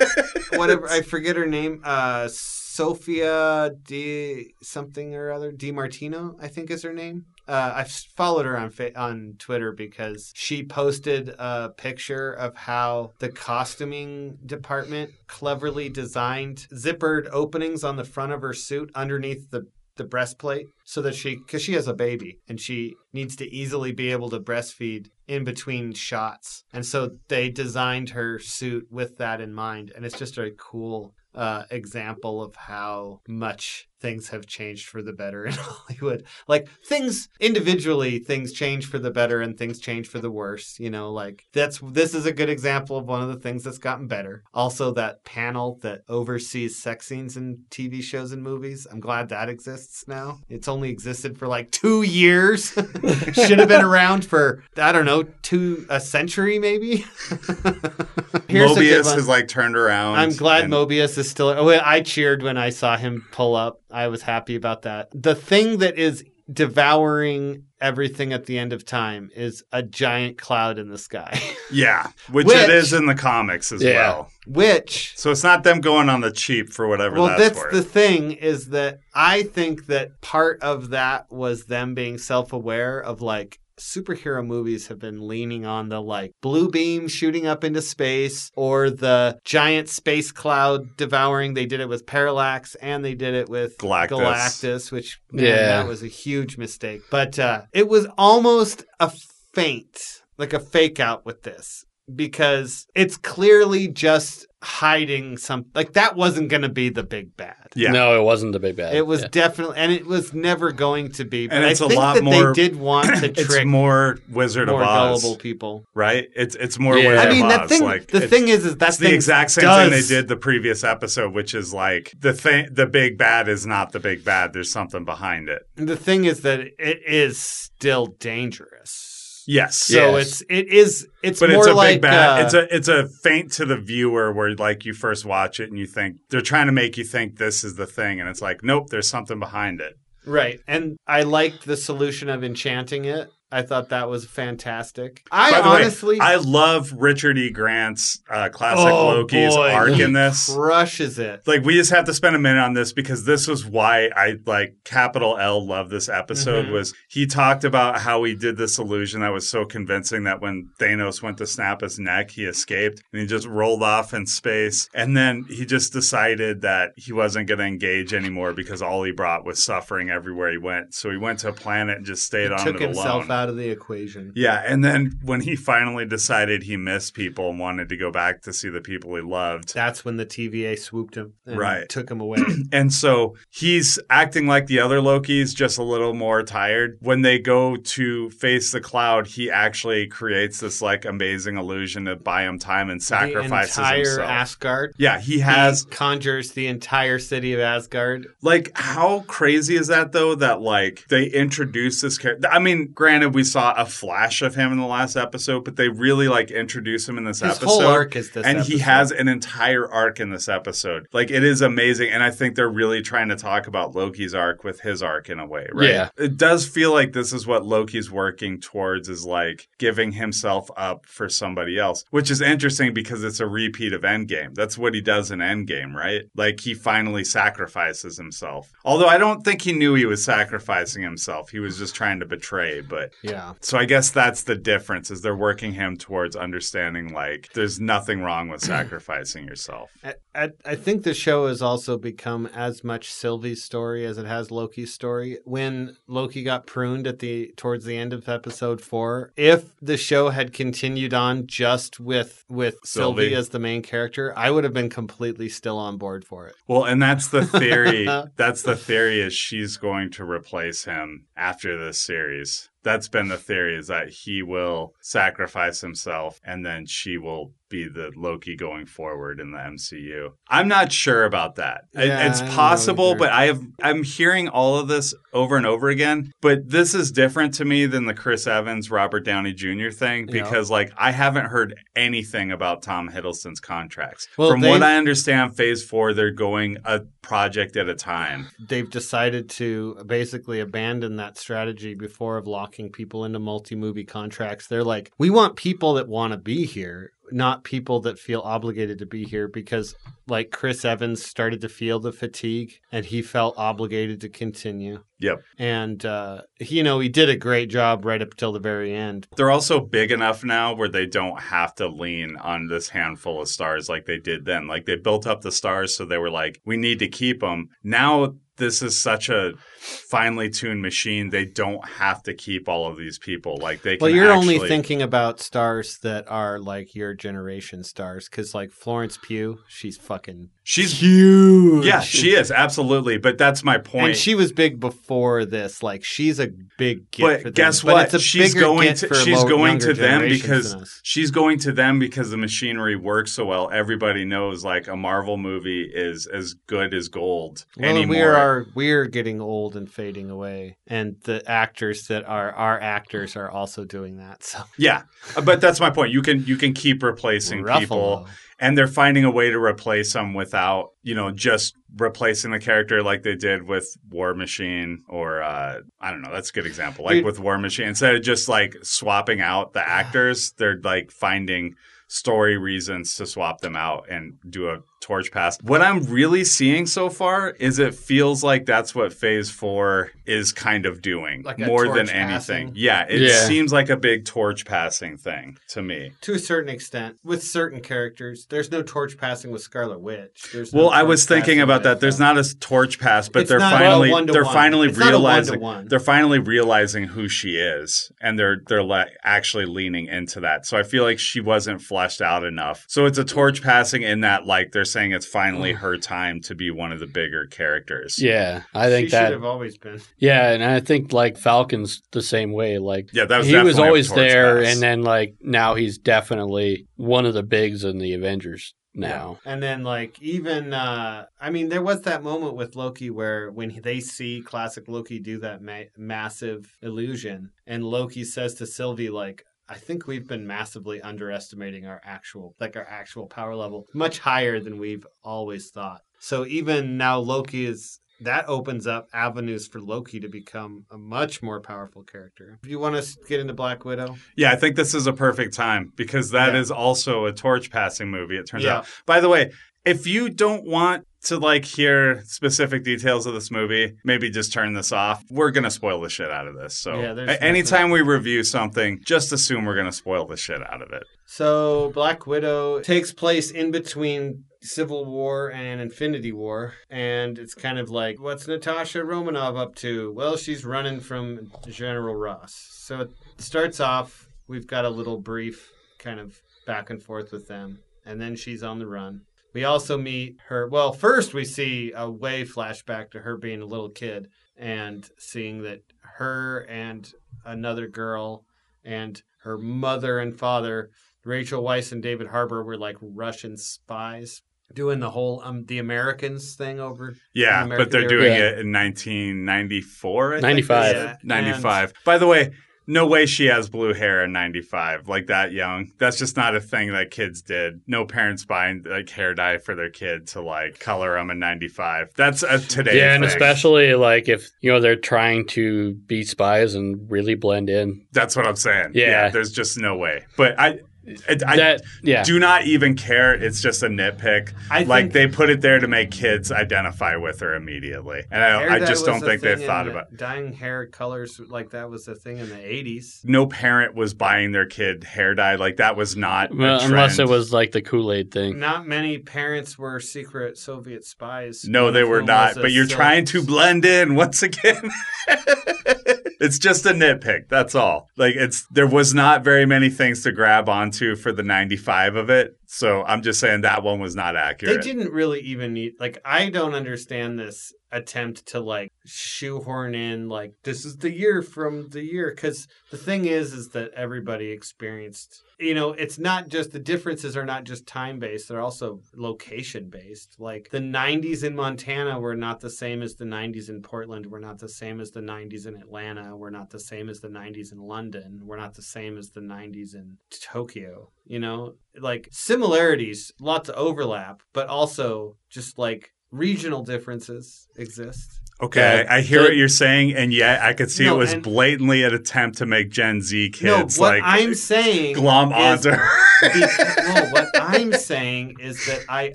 whatever I forget her name uh Sophia D something or other Di Martino I think is her name uh, I've followed her on on Twitter because she posted a picture of how the costuming department cleverly designed zippered openings on the front of her suit underneath the the breastplate so that she because she has a baby and she needs to easily be able to breastfeed in between shots. And so they designed her suit with that in mind. And it's just a cool uh, example of how much things have changed for the better in Hollywood. Like things individually, things change for the better and things change for the worse. You know, like that's this is a good example of one of the things that's gotten better. Also, that panel that oversees sex scenes in TV shows and movies. I'm glad that exists now. It's only existed for like two years. Should have been around for I don't know two a century maybe. Here's Mobius has like turned around. I'm glad and- Mobius is still. Oh, I cheered when I saw him pull up. I was happy about that. The thing that is devouring everything at the end of time is a giant cloud in the sky, Yeah, which, Which- it is in the comics as Yeah. well. which. So it's not them going on the cheap for whatever Well, that's, that's the thing is that I think that part of that was them being self aware of like superhero movies have been leaning on the like blue beam shooting up into space or the giant space cloud devouring. They did it with Parallax and they did it with Galactus. Galactus which man, Yeah. that was a huge mistake. But uh, it was almost a feint, like a fake out with this because it's clearly just hiding some like that wasn't going to be the big bad. yeah. No, it wasn't the big bad. It was Yeah. definitely, and it was never going to be. But And I it's a lot that more- they did want to It's trick more Wizard more of Oz, gullible people. right? It's it's more Yeah. Wizard I mean, of that Oz. thing. like, the thing is, is that It's the exact same does, thing they did the previous episode, which is like the thing. The big bad is not the big bad. There's something behind it. The thing is that it is still dangerous. Yes. So Yes. it's it is it's but more it's a like big bad. uh, it's a it's a feint to the viewer where like you first watch it and you think they're trying to make you think this is the thing, and it's like nope, there's something behind it. right. And I liked the solution of enchanting it. I thought that was fantastic. I By the honestly way, I love Richard E. Grant's uh, classic Oh, Loki's boy. arc in this. crushes it. like we just have to spend a minute on this because this was why I like capital L love this episode Mhm. was he talked about how he did this illusion that was so convincing that when Thanos went to snap his neck he escaped and he just rolled off in space and then he just decided that he wasn't going to engage anymore because all he brought was suffering everywhere he went so he went to a planet and just stayed on took it himself alone out of the equation. Yeah, and then when he finally decided he missed people and wanted to go back to see the people he loved. That's when the TVA swooped him and Right. took him away. And so he's acting like the other Lokis, just a little more tired. When they go to face the cloud, he actually creates this like amazing illusion to buy him time and sacrifices the entire himself. Asgard. yeah, he has He conjures the entire city of Asgard. Like, how crazy is that though? That like they introduce this character. I mean, granted, we saw a flash of him in the last episode, but they really like introduce him in this His episode. whole arc is this, and he has an entire arc in this episode. Like, it is amazing, and I think they're really trying to talk about Loki's arc with his arc in a way, right? Yeah. It does feel like this is what Loki's working towards is like giving himself up for somebody else, which is interesting because it's a repeat of Endgame. That's what he does in Endgame, right? Like he finally sacrifices himself. Although I don't think he knew he was sacrificing himself. He was just trying to betray, but Yeah. so I guess that's the difference is they're working him towards understanding like there's nothing wrong with sacrificing yourself. I, I, I think the show has also become as much Sylvie's story as it has Loki's story. When Loki got pruned at the towards the end of episode four, if the show had continued on just with with Sylvie, Sylvie. as the main character, I would have been completely still on board for it. Well, and that's the theory. that's the theory is she's going to replace him after this series. That's been the theory is that he will sacrifice himself and then she will be the Loki going forward in the MCU. I'm not sure about that. Yeah, it's I possible, either. but I have I'm hearing all of this over and over again, but this is different to me than the Chris Evans Robert Downey Jr. thing Yeah. because like I haven't heard anything about Tom Hiddleston's contracts. Well, From what I understand, phase 4 they're going a project at a time. They've decided to basically abandon that strategy before of locking people into multi-movie contracts. They're like, we want people that want to be here, not people that feel obligated to be here because like Chris Evans started to feel the fatigue and he felt obligated to continue. Yep. And uh he, you know, he did a great job right up till the very end. They're also big enough now where they don't have to lean on this handful of stars like they did then. Like they built up the stars, so they were like, we need to keep them. Now this is such a finely tuned machine. They don't have to keep all of these people. Like they can. Well, you're only thinking about stars that are like your generation stars cuz like Florence Pugh, she's fucking She's huge. yeah, she is absolutely. But that's my point. And she was big before this. Like she's a big get but guess But what? it's a she's going to she's low- going to them because she's going to them because the machinery works so well. Everybody knows like a Marvel movie is as good as gold well, anymore. we are we're getting old and fading away, and the actors that are our actors are also doing that. So Yeah, but that's my point. You can you can keep replacing people, and they're finding a way to replace them without you know just replacing the character like they did with War Machine or uh, I don't know. That's a good example. Like Dude. with War Machine, instead of just like swapping out the actors, they're like finding story reasons to swap them out and do a torch pass. What I'm really seeing so far is it feels like that's what Phase Four is kind of doing Like more than torch anything. passing? Yeah, it Yeah. seems like a big torch passing thing to me. to a certain extent, with certain characters, there's no torch passing with Scarlet Witch. There's no Well, I was thinking about that. There's uh, not a torch pass, but It's they're not finally one-to-one. they're finally It's not a realizing they're finally realizing who she is, and they're they're like actually leaning into that. So I feel like she wasn't fleshed out enough. So it's a torch passing in that like they're saying it's finally her time to be one of the bigger characters. Yeah, I think she that. should have always been. Yeah, and I think like Falcon's the same way. Like Yeah, that was he was always there, pass. and then like now he's definitely one of the bigs in the Avengers now. And then like even uh I mean there was that moment with Loki where when they see classic Loki do that ma- massive illusion and Loki says to Sylvie like I think we've been massively underestimating our actual like our actual power level much higher than we've always thought. So even now Loki is that opens up avenues for Loki to become a much more powerful character. If you want to get into Black Widow, Yeah, I think this is a perfect time because that is Yeah. also a torch passing movie, it turns Yeah. out. By the way, if you don't want to like hear specific details of this movie, maybe just turn this off. We're gonna spoil the shit out of this. So Yeah, there's a- anytime we review something, just assume we're gonna spoil the shit out of it. So Black Widow takes place in between Civil War and Infinity War, and it's kind of like, what's Natasha Romanoff up to? Well, she's running from General Ross. So it starts off, we've got a little brief kind of back and forth with them, and then she's on the run. We also meet her. Well, first we see a way flashback to her being a little kid and seeing that her and another girl and her mother and father, Rachel Weisz and David Harbour, were like Russian spies doing the whole um the Americans thing over. Yeah, in but they're America. doing Yeah. it in 1994. I 95. they. Yeah, 95. By the way, no way she has blue hair in 95, like that young. That's just not a thing that kids did. No parents buying like hair dye for their kid to like color them in 95. That's a today yeah, and especially like if you know they're trying to be spies and really blend in. That's what I'm saying. Yeah. there's just no way. But I, I, I that yeah, do not even care. It's just a nitpick. I like they put it there to make kids identify with her immediately, and I, I just don't think they thing thought in- about. dyeing hair colors like that was a thing in the 80s. No parent was buying their kid hair dye. Like that was not. a well, unless it was like the Kool Aid thing. Not many parents were secret Soviet spies. No, they were not. But you're Sil- trying to blend in once again. it's just a nitpick. That's all. Like it's there was not very many things to grab onto for the 95 of it. So I'm just saying that one was not accurate. They didn't really even need like I don't understand this attempt to like shoehorn in like this is the year from the year. Cuz the thing is is that everybody experienced you know it's not just the differences are not just time based they're also location based like the 90s in Montana were not the same as the 90s in Portland were not the same as the 90s in Atlanta were not the same as the 90s in London were not the same as the 90s in Tokyo you know like similarities lots of overlap but also just like regional differences exist Okay, I hear the- what you're saying, and yet I could see No, it was and- blatantly an attempt to make Gen Z no kids what like i'm saying glom onto no, what I'm saying is that I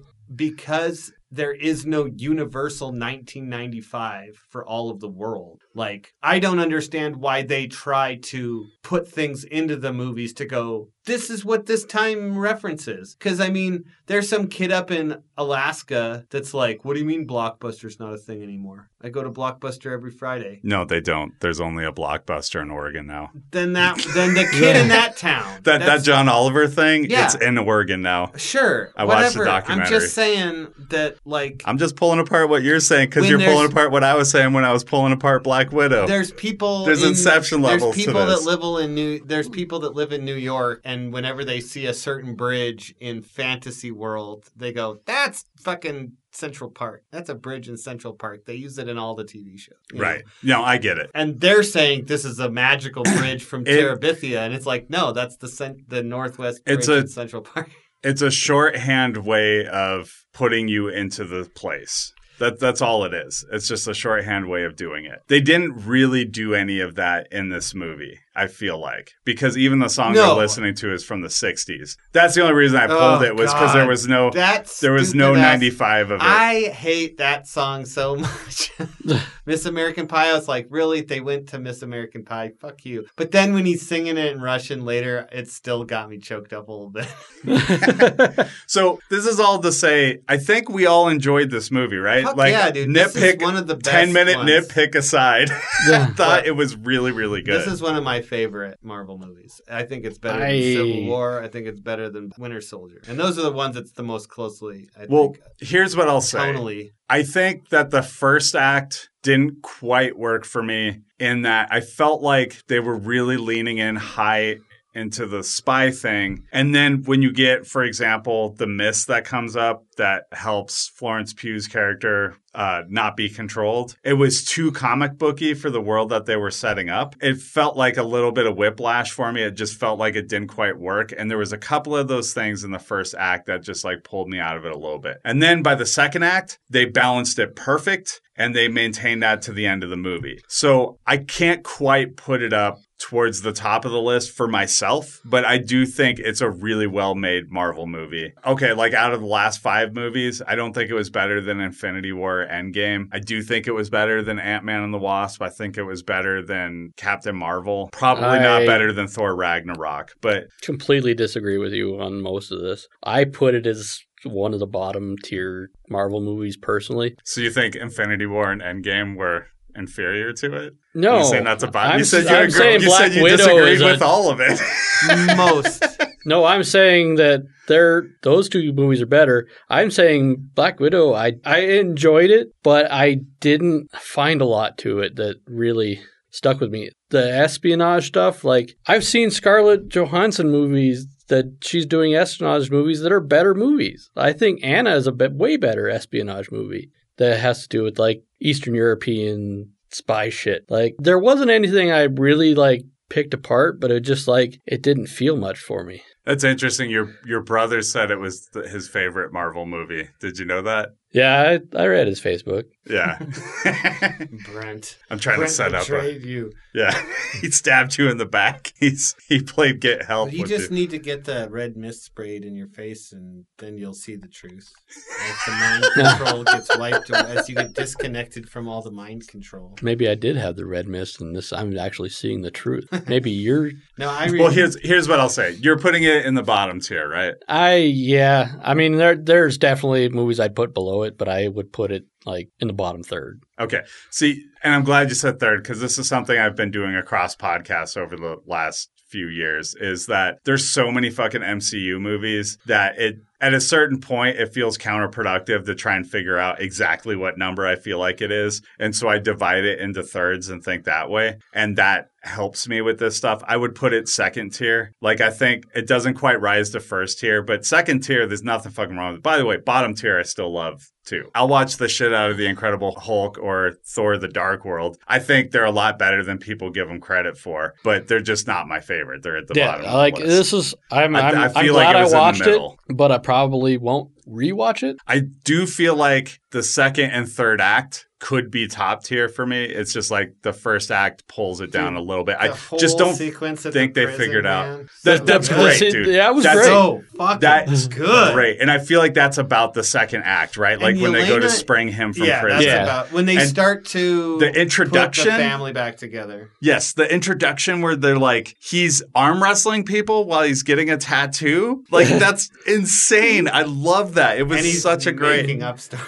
because there is no universal 1995 for all of the world. Like I don't understand why they try to put things into the movies to go this is what this time references. Cuz I mean, there's some kid up in Alaska that's like, "What do you mean Blockbuster's not a thing anymore?" I go to Blockbuster every Friday. No, they don't. There's only a blockbuster in Oregon now. Then that then the kid in that town. That that John Oliver thing, Yeah. it's in Oregon now. Sure. I watched the whatever. I'm just saying that, like, I'm just pulling apart what you're saying because you're pulling apart what I was saying when I was pulling apart Black Widow. there's people. There's in, inception levels to There's people that live in New. There's people that live in New York, and whenever they see a certain bridge in fantasy world, they go, "That's fucking Central Park. That's a bridge in Central Park." They use it in all the TV shows. you know? right. No, I get it. And they're saying this is a magical bridge from It- Terabithia, and it's like, no, that's the cent- the Northwest Bridge It's a- in Central Park. It's a shorthand way of putting you into the place. That that's all it is. It's just a shorthand way of doing it. They didn't really do any of that in this movie. I feel like because even the song No. they're listening to is from the '60s. That's the only reason I pulled Oh, it was because there was no That's there was no 95 of it. I hate that song so much. Miss American Pie, I was like, really? They went to Miss American Pie? Fuck you. But then when he's singing it in Russian later, it still got me choked up a little bit. So this is all to say, I think we all enjoyed this movie, right? Fuck like yeah, dude. This is nitpick, one of the best ten minute ones. nitpick aside, I Yeah. thought it was really, really good. This is one of my favorite Marvel movies. I think it's better I- than Civil War. I think it's better than Winter Soldier. And those are the ones that's the most closely, I well, think, here's what I'll say. tonally. I think that the first act didn't quite work for me in that I felt like they were really leaning in high into the spy thing. And then when you get, for example, the mist that comes up that helps Florence Pugh's character uh, not be controlled, it was too comic booky for the world that they were setting up. It felt like a little bit of whiplash for me. It just felt like it didn't quite work. And there was a couple of those things in the first act that just like pulled me out of it a little bit. And then by the second act, they balanced it perfect and they maintained that to the end of the movie. So I can't quite put it up towards the top of the list for myself, but I do think it's a really well made Marvel movie. Okay, like out of the last five movies, I don't think it was better than Infinity War Endgame. I do think it was better than Ant Man and the Wasp. I think it was better than Captain Marvel. Probably not better than Thor Ragnarok, but completely disagree with you on most of this. I put it as one of the bottom tier Marvel movies personally. So you think Infinity War and Endgame were inferior to it? No, you saying that's about. I'm, You said you, I'm agree, saying you, said you Widow disagreed is a- with all of it. Most. No, I'm saying that they're those two movies are better. I'm saying Black Widow. I I enjoyed it, but I didn't find a lot to it that really stuck with me. The espionage stuff, like I've seen Scarlett Johansson movies that she's doing espionage movies that are better movies. I think Anna is a bit way better espionage movie that has to do with like Eastern European spy shit. Like there wasn't anything I really like picked apart, but it just like it didn't feel much for me. That's interesting. Your your brother said it was th- his favorite Marvel movie. Did you know that? Yeah, I, I read his Facebook. Yeah. Brent. I'm trying Brent to set up a you. yeah. he stabbed you in the back. He's he played get help You with just you. need to get the red mist sprayed in your face, and then you'll see the truth. As the mind control gets wiped, or as you get disconnected from all the mind control. Maybe I did have the red mist, and this I'm actually seeing the truth. Maybe you're. No, I read. Well, here's here's what I'll say. You're putting it in the bottom tier, right? I yeah. I mean, there there's definitely movies I'd put below it, but I would put it like in the bottom third. Okay. See, and I'm glad you said third because this is something I've been doing across podcasts over the last few years is that there's so many fucking MCU movies that it at a certain point it feels counterproductive to try and figure out exactly what number I feel like it is. And so I divide it into thirds and think that way. And that helps me with this stuff. I would put it second tier. Like I think it doesn't quite rise to first tier, but second tier, there's nothing fucking wrong with it. By the way, bottom tier I still love too. I'll watch the shit out of the Incredible Hulk or Thor the Dark World. I think they're a lot better than people give them credit for, but they're just not my favorite. They're at the yeah, bottom. like this is. I'm. I- I'm, I I am feel like glad it I was in the watched it, but I probably won't rewatch it. I do feel like the second and third act could be top tier for me. It's just like the first act pulls it down a little bit. I The whole just don't sequence think the they prison, figured out. That- So that's great, dude. Yeah, it was That's great. So fucking That's good. great. And I feel like that's about the second act, right? Like And when they go to spring him from yeah, prison. that's Yeah. about when they And start to the put introduction- the family back together. Yes, the introduction where they're like he's arm wrestling people while he's getting a tattoo. Like that's insane. I love that. It was and he's such a great. making up stories.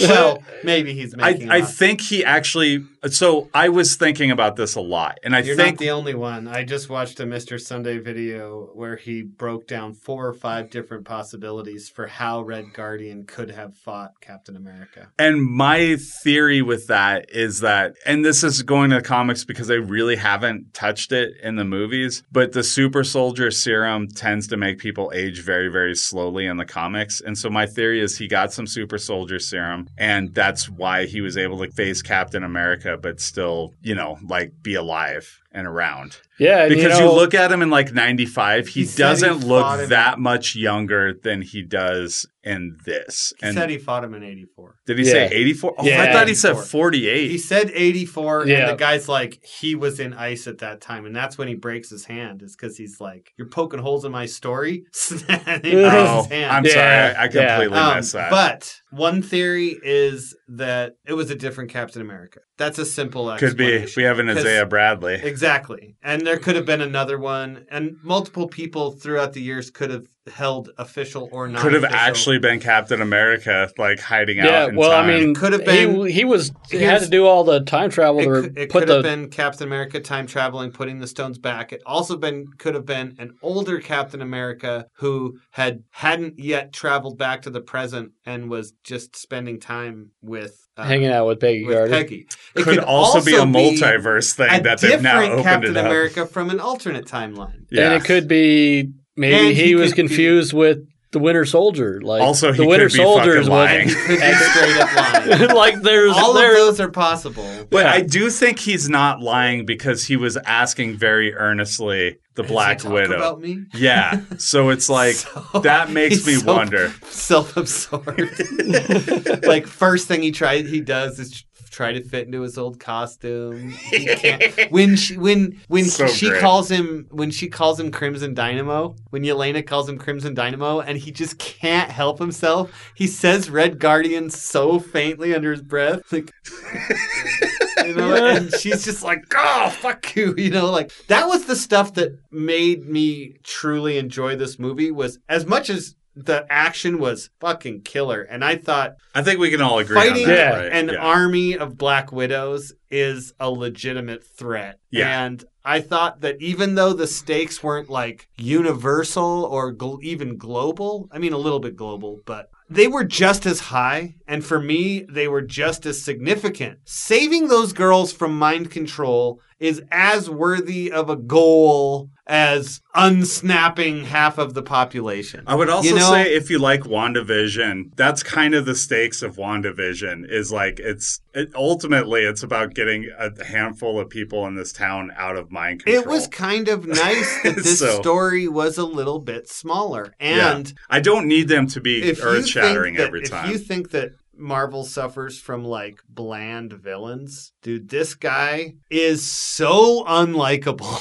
Well, maybe he's I, making. I think he actually. So I was thinking about this a lot, and I You're think not the only one. I just watched a Mr. Sunday video where he broke down four or five different possibilities for how Red Guardian could have fought Captain America. And my theory with that is that, and this is going to the comics because they really haven't touched it in the movies, but the super soldier serum tends to make people age very, very slowly in the comics. And so my theory is he got some super soldier serum, and that's why he was able to face Captain America, but still, you know, like be alive and around. Yeah, and, Because you, you, look at him in like 95, he, He doesn't fought look him- that much younger than he does in this. He and said he fought him in '84. did he Yeah. say 84? Oh, I Yeah. thought he said 48. He said 84, Yeah. and the guy's like, he was in ice at that time, and that's when he breaks his hand. Is because he's like, "You're poking holes in my story." and he breaks Oh, his hand. I'm Yeah, sorry. I, I yeah. completely Um, missed that. But one theory is that it was a different Captain America. That's a simple Could be. We have an Isaiah Bradley. Exactly. And there could have been another one. And multiple people throughout the years could have held official or not. Could have actually been Captain America, like hiding yeah. out. In Well, time. I mean, Could have been- He, he was he had to do all the time travel It, to could- it put could the have been Captain America time traveling, putting the stones back. It also been could have been an older Captain America who had hadn't yet traveled back to the present and was just spending time with uh, hanging out with Peggy with Carter. Peggy. It could, also, be a multiverse thing a that they've now different opened Captain it up. America from an alternate timeline. Yeah. And it could be maybe And he, he was could be- confused with the Winter Soldier. Like Also, he the Winter could be Soldier is fucking lying. He could be straight up lying. like there's All of there, those are possible. But Yeah. I do think he's not lying because he was asking very earnestly the Black Widow. Yeah. So it's like So- that makes me so wonder. Self-absorbed. like first thing he tried, he does is try to fit into his old costume. When she when when So she great. calls him when she calls him Crimson Dynamo, when Yelena calls him Crimson Dynamo, and he just can't help himself. He says Red Guardian so faintly under his breath, like. You know, and she's just like, "Oh, fuck you!" You know, like that was the stuff that made me truly enjoy this movie. Was as much as the action was fucking killer. And I thought I think we can all agree fighting on that. Yeah. right? an Yeah. army of Black Widows is a legitimate threat. Yeah. And I thought that even though the stakes weren't like universal or gl- even global, I mean, a little bit global, but they were just as high. And for me, they were just as significant. Saving those girls from mind control is as worthy of a goal as unsnapping half of the population. I would also You know- say if you like WandaVision, that's kind of the stakes of WandaVision is like it's it, ultimately it's about getting a handful of people in this town out of mind control. It was kind of nice that this So- story was a little bit smaller. Yeah. And I don't need them to be if you earth shattering think that, every if time. you think that Marvel suffers from like bland villains, dude, this guy is so unlikable.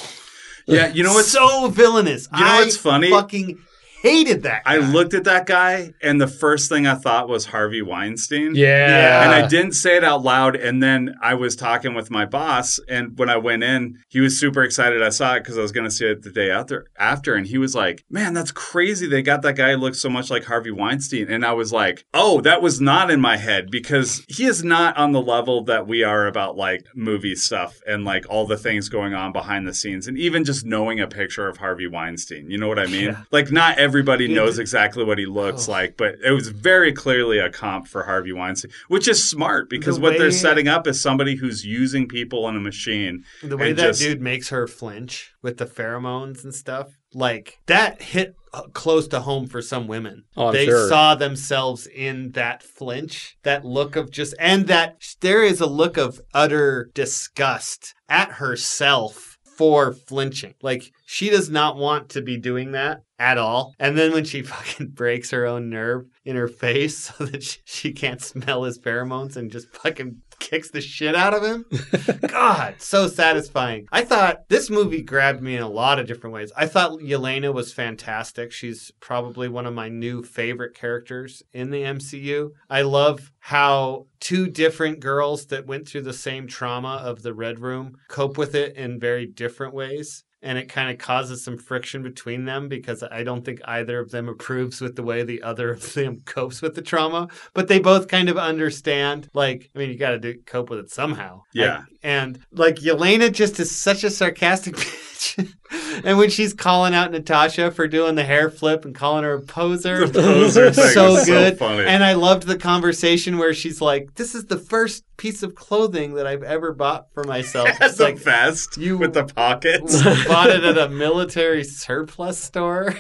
yeah, you know what's so villainous. You know I what's funny? Fucking hated that. I looked at that guy and the first thing I thought was Harvey Weinstein. Yeah. And I didn't say it out loud. And then I was talking with my boss. And when I went in, he was super excited I saw it because I was going to see it the day after. after. And he was like, man, that's crazy. They got that guy who looks so much like Harvey Weinstein. And I was like, oh, that was not in my head because he is not on the level that we are about like movie stuff and like all the things going on behind the scenes. And even just knowing a picture of Harvey Weinstein. You know what I mean? Yeah. Like, not everybody Dude, knows th- exactly what he looks Oh. like, but it was very clearly a comp for Harvey Weinstein, which is smart because The what way- they're setting up is somebody who's using people in a machine. The way that just- dude makes her flinch with the pheromones and stuff, like that hit uh, close to home for some women. Oh, they sure. saw themselves in that flinch, that look of just, and that there is a look of utter disgust at herself for flinching. Like she does not want to be doing that at all. And then when she fucking breaks her own nerve in her face so that she, she can't smell his pheromones and just fucking kicks the shit out of him. God, so satisfying. I thought this movie grabbed me in a lot of different ways. I thought Yelena was fantastic. She's probably one of my new favorite characters in the MCU. I love how two different girls that went through the same trauma of the Red Room cope with it in very different ways. And it kind of causes some friction between them because I don't think either of them approves with the way the other of them copes with the trauma. But they both kind of understand, like, I mean, you got to cope with it somehow. Yeah. Like, and like Yelena just is such a sarcastic. and when she's calling out Natasha for doing the hair flip and calling her a poser, The poser thing so was good. so funny. and I loved the conversation where she's like, "This is the first piece of clothing that I've ever bought for myself." As It's a like vest you- with the pockets. bought it at a military surplus store.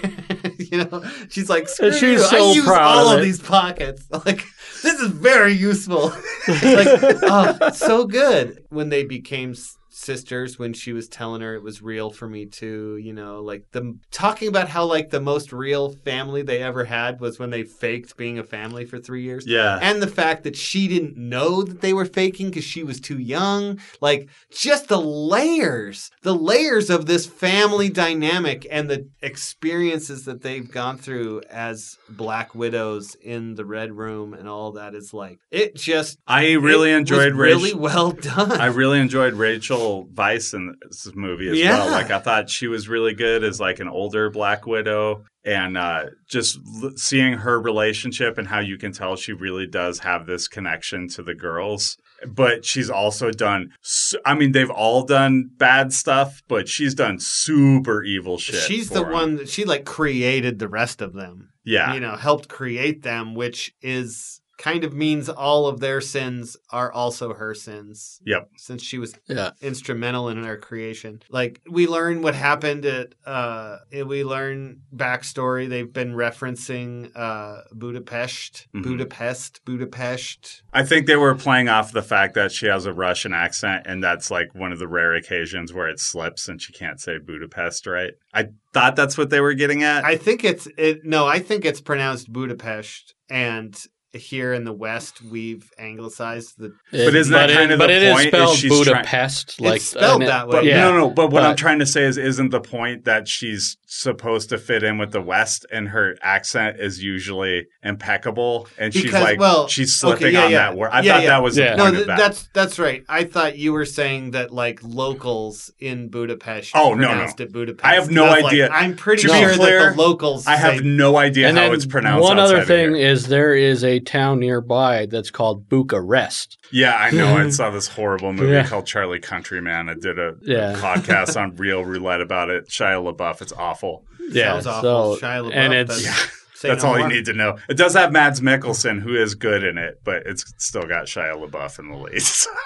you know, she's like, Screw And she you. so I use proud all of of these pockets. Like, this is very useful. like, oh, so good. When they became s- sisters, when she was telling her it was real for me too, you know, like the talking about how like the most real family they ever had was when they faked being a family for three years yeah. and the fact that she didn't know that they were faking because she was too young like just the layers the layers of this family dynamic and the experiences that they've gone through as black widows in the red room and all that is like it just I really enjoyed really Rachel. well done I really enjoyed Rachel Weisz in this movie as Yeah. well. Like I thought she was really good as like an older Black Widow, and uh, just l- seeing her relationship and how you can tell she really does have this connection to the girls. But she's also done. su- I mean, they've all done bad stuff, but she's done super evil shit. she's the 'em. one that she like created the rest of them Yeah, you know, helped create them, which is kind of means all of their sins are also her sins. Yep. Since she was Yeah. instrumental in their creation. Like we learn what happened at uh we learn backstory. They've been referencing uh Budapest, Mhm. Budapest, Budapest. I think they were playing off the fact that she has a Russian accent, and that's like one of the rare occasions where it slips and she can't say Budapest right. I thought that's what they were getting at. I think it's it no, I think it's pronounced Budapest and here in the West we've anglicized the. But isn't that but kind it, of but the it is point? Is spelled trying- Budapest. like spelled and it- that way. But Yeah. no, no. But what I'm trying to say is, isn't the point that she's supposed to fit in with the West, and her accent is usually impeccable, and she's like, well, she's slipping okay, yeah, on yeah. that word. I Yeah, thought yeah. that was Yeah. the No, th- of that. that's that's right. I thought you were saying that like locals in Budapest. Oh, no, no. pronounced It Budapest. I have no And was like, idea. I'm pretty To sure clear, that the locals. I have say- no idea how it's pronounced. one other thing is there is a town nearby that's called Bucharest. Yeah, I know. I saw this horrible movie Yeah. called Charlie Countryman. I did a Yeah. podcast on Real Roulette about it. Shia LaBeouf. It's awful. Yeah, Sounds awful. so Shia LaBeouf, and it's that's- say That's no all more. you need to know. It does have Mads Mikkelsen, who is good in it, but it's still got Shia LaBeouf in the lead.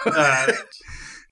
Uh,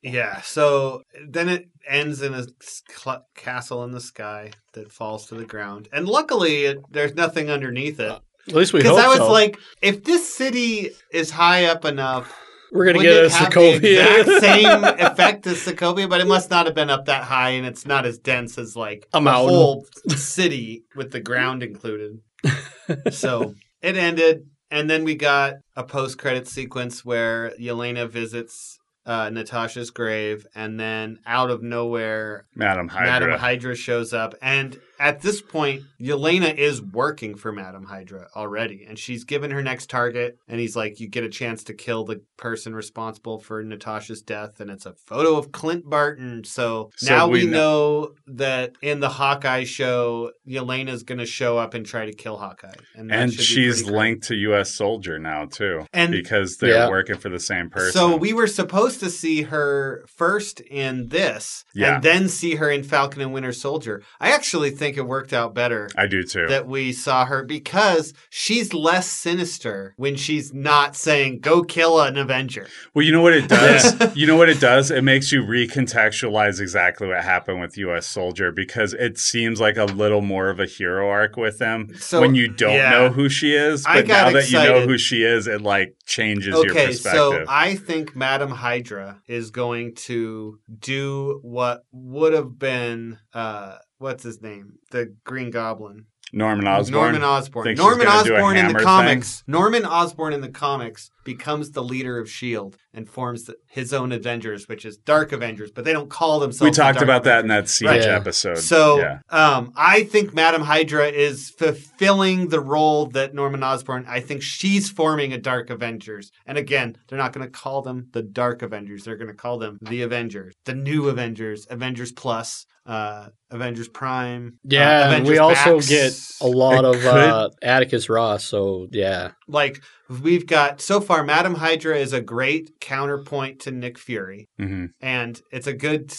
yeah. So then it ends in a cl- castle in the sky that falls to the ground, and luckily it, there's nothing underneath it. At least we hope Because I was so. like, if this city is high up enough, we're gonna wouldn't get a Sokovia. the same effect as Sokovia, but it must not have been up that high, and it's not as dense as like A the mountain. whole city with the ground included. so it ended, and then we got a post-credit sequence where Yelena visits uh, Natasha's grave, and then out of nowhere, Madam Hydra. Madam Hydra shows up, and at this point, Yelena is working for Madam Hydra already, and she's given her next target. And he's like, "You get a chance to kill the person responsible for Natasha's death," and it's a photo of Clint Barton. So, So now we we kn- know that in the Hawkeye show, Yelena's going to show up and try to kill Hawkeye, and, and she's linked to U.S. Soldier now too, And- because they're Yeah. working for the same person. So we were supposed to see her first in this, Yeah. and then see her in Falcon and Winter Soldier. I actually think it worked out better I do too. that we saw her because she's less sinister when she's not saying "Go kill an Avenger." Well, you know what it does? you know what it does? It makes you recontextualize exactly what happened with US Soldier because it seems like a little more of a hero arc with them So, when you don't yeah. know who she is. I But got now that you know excited. who she is, it like changes your Okay, perspective. so I think Madam Hydra is going to do what would have been uh what's his name? The Green Goblin. Norman Osborn. Norman Osborn. Norman gonna do a Osborn in the hammer comics. Norman Osborn in the comics becomes the leader of Shield and forms the, his own Avengers, which is Dark Avengers, but they don't call themselves. we the talked Dark about that in that Siege Right. Yeah. episode. So, yeah. um, I think Madam Hydra is fulfilling the role that Norman Osborn. I think she's forming a Dark Avengers, and again, they're not going to call them the Dark Avengers. They're going to call them the Avengers, the new Avengers, Avengers Plus, uh, Avengers Prime. uh, Yeah, and Avengers we also Max. get a lot It of could- uh, Atticus Ross. So yeah, like we've got so far. Madam Hydra is a great counterpoint to Nick Fury. hmm and it's a good.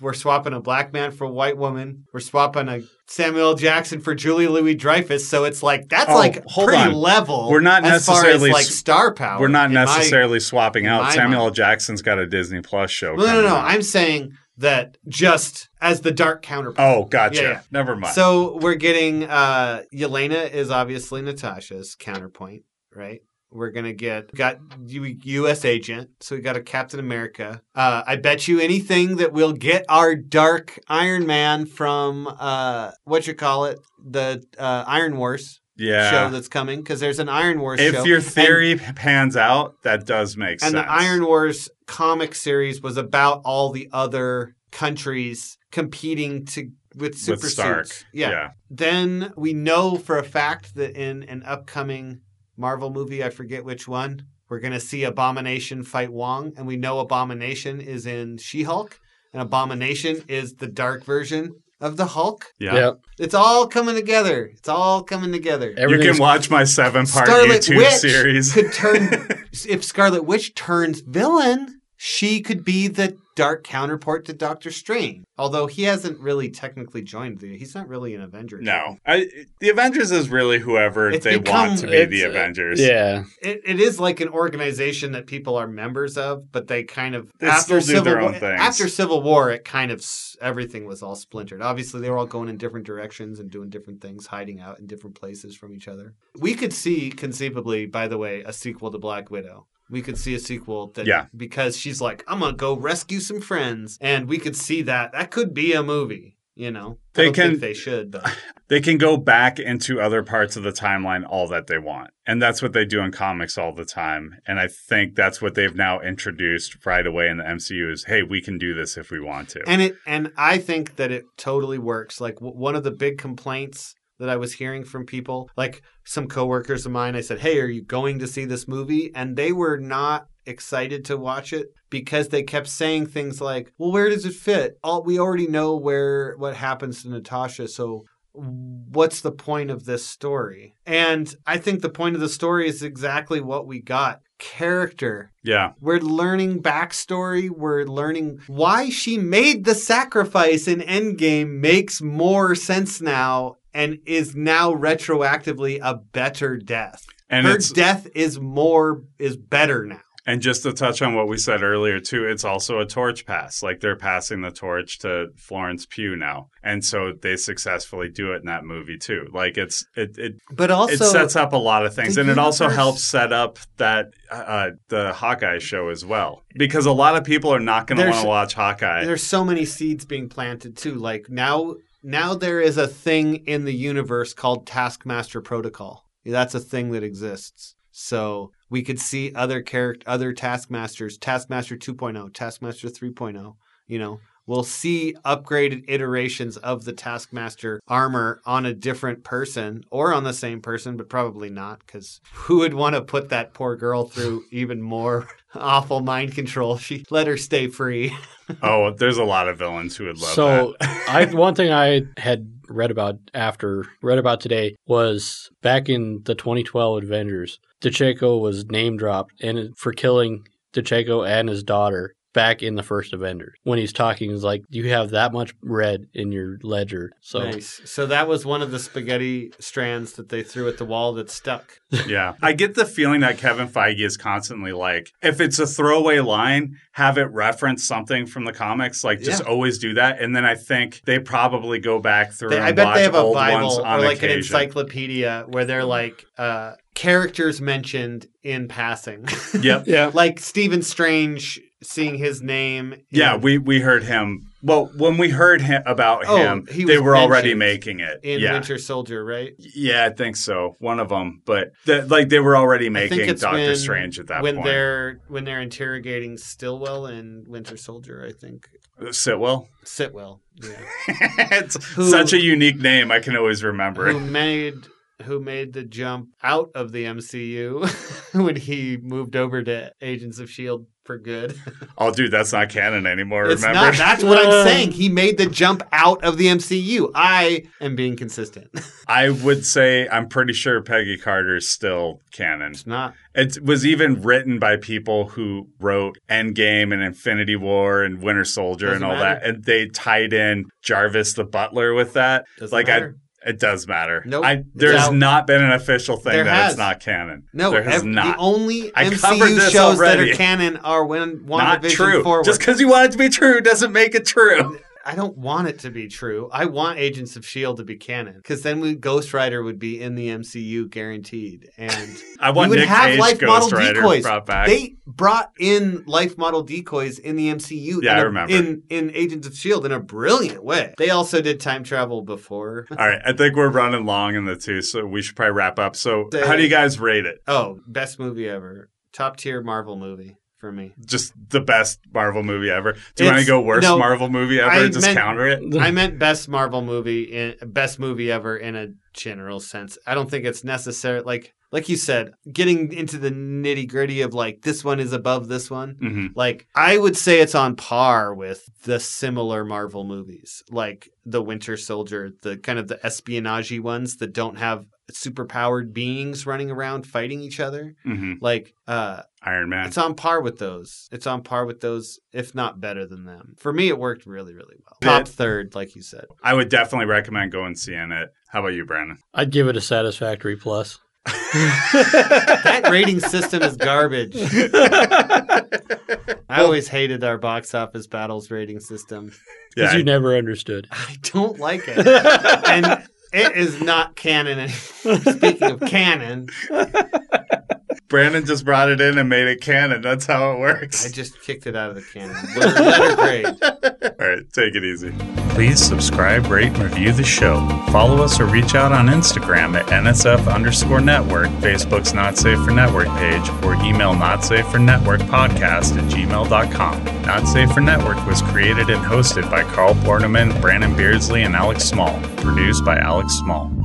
We're swapping a black man for a white woman. We're swapping a Samuel L. Jackson for Julia Louis Dreyfus. So it's like that's Oh, like pretty on. level. We're not as far as necessarily like star power. We're not in my- necessarily swapping out. Samuel L. mind. Jackson's got a Disney Plus show. no, no, no. out. I'm saying that just as the dark counterpart. Oh, gotcha. Yeah, yeah. Never mind. So we're getting uh Yelena is obviously Natasha's counterpoint, right? We're gonna get got U- U.S. agent, so we got a Captain America. Uh, I bet you anything that we'll get our Dark Iron Man from uh, what you call it, the uh, Iron Wars yeah. show that's coming because there's an Iron Wars if show. your And- theory pans out, that does make and sense. And the Iron Wars comic series was about all the other countries competing to with super with Stark. suits. Yeah. Then we know for a fact that in an upcoming Marvel movie, I forget which one, we're going to see Abomination fight Wong, and we know Abomination is in She-Hulk, and Abomination is the dark version of the Hulk. Yeah. Yep. It's all coming together. It's all coming together. You can watch my seven part Scarlet YouTube Witch series. could turn if Scarlet Witch turns villain, she could be the dark counterpart to Doctor Strange. Although he hasn't really technically joined the he's not really an Avenger. no. I, the Avengers is really whoever It's they become- want to be the it's, uh, Avengers. Yeah, It, it is like an organization that people are members of, but they kind of They after still do Civil their own War, things. after Civil War, it kind of everything was all splintered. Obviously, they were all going in different directions and doing different things, hiding out in different places from each other. We could see conceivably, by the way, a sequel to Black Widow. We could see a sequel that Yeah. because she's like, I'm gonna go rescue some friends, and we could see that that could be a movie. You know, They can- think they should, but They can go back into other parts of the timeline all that they want. And that's what they do in comics all the time. And I think that's what they've now introduced right away in the MCU is, hey, we can do this if we want to. and it and I think that it totally works. Like w- one of the big complaints that I was hearing from people, like some coworkers of mine, I said, "Hey, are you going to see this movie?" And they were not excited to watch it because they kept saying things like, "Well, where does it fit? All we already know where what happens to Natasha, so what's the point of this story?" And I think the point of the story is exactly what we got. Character, yeah. we're learning backstory. We're learning why she made the sacrifice in Endgame makes more sense now and is now retroactively a better death. And Her death is more is better now. And just to touch on what we said earlier too, it's also a torch pass. Like they're passing the torch to Florence Pugh now. And so they successfully do it in that movie too. Like it's it it But also it sets up a lot of things and it also helps set up that uh, the hawkeye show as well because a lot of people are not going to want to watch hawkeye there's so many seeds being planted too. Like now now there is a thing in the universe called Taskmaster Protocol. That's a thing that exists. So we could see other character other taskmasters, Taskmaster 2.0, Taskmaster 3.0, you know. We'll see upgraded iterations of the Taskmaster armor on a different person or on the same person, but probably not because who would want to put that poor girl through even more awful mind control? She let her stay free. oh there's a lot of villains who would love so that I one thing I had read about after read about today was back in the 2012 Avengers, DeCheco was name dropped and for killing DeCheco and his daughter back in the first Avengers. When he's talking, he's like, "You have that much red in your ledger." So nice. So that was one of the spaghetti strands that they threw at the wall that stuck. yeah i get the feeling that kevin feige is constantly like if it's a throwaway line have it reference something from the comics like just Yeah. always do that and then i think they probably go back through They, and I bet watch they have a Bible or on like an encyclopedia where they're like uh, characters mentioned in passing. yep yeah, like Stephen Strange seeing his name. Yeah, we we heard him. Well, when we heard him about Oh, him, he they were already making it. in yeah, Winter Soldier, right? yeah, I think so. One of them, but the, like they were already making Doctor when, Strange at that when point. they're when they're interrogating Stillwell in Winter Soldier. I think uh, Sitwell. Sitwell. Yeah. it's Who- such a unique name. I can always remember who made who made the jump out of the MCU when he moved over to Agents of Shield for good. Oh, dude, that's not canon anymore. it's remember? not. That's what I'm saying. He made the jump out of the MCU. I am being consistent. I would say I'm pretty sure Peggy Carter is still canon. it's not. It was even written by people who wrote Endgame and Infinity War and Winter Soldier Doesn't and all matter. that, and they tied in Jarvis the Butler with that. Doesn't like matter. I, it does matter. Nope. I, there's not been an official thing There that has. it's not canon. No, there has ev- not. the only I MCU shows that are canon are when not true. forward. Just because you want it to be true doesn't make it true. I don't want it to be true. I want Agents of Shield to be canon because then we, Ghost Rider would be in the MCU guaranteed, and I want we would Nick have Cage life Ghost model Rider decoys. brought back. They brought in life model decoys in the MCU. Yeah, in I remember. in in Agents of Shield in a brilliant way. They also did time travel before. all right, I think we're running long in the two, so we should probably wrap up. So, Say- how do you guys rate it? oh, best movie ever, top tier Marvel movie for me. Just the best Marvel movie ever. Do you want to go worst no, Marvel movie ever? I Just meant- counter it. I meant best Marvel movie in best movie ever in a general sense. I don't think it's necessary. Like like you said, getting into the nitty gritty of like this one is above this one. hmm Like I would say it's on par with the similar Marvel movies, like the Winter Soldier, the kind of the espionage ones that don't have superpowered beings running around fighting each other. hmm Like uh Iron Man. it's on par with those. It's on par with those, if not better than them. For me, it worked really, really well. Did- Top third, like you said. I would definitely recommend going seeing it. How about you, Brandon? I'd give it a satisfactory plus. That rating system is garbage. I always hated our box office battles rating system. Because Yeah, you never understood. I don't like it. and it is not canon. Speaking of canon, Brandon just brought it in and made it canon. That's how it works. I just kicked it out of the canon. Letter, letter grade. All right, take it easy. Please subscribe, rate, and review the show. Follow us or reach out on Instagram at NSF underscore network, Facebook's Not Safe for Network page, or email not safe for network podcast at gmail.com. Not Safe for Network was created and hosted by Carl Borneman, Brandon Beardsley, and Alex Small. Produced by Alex Small.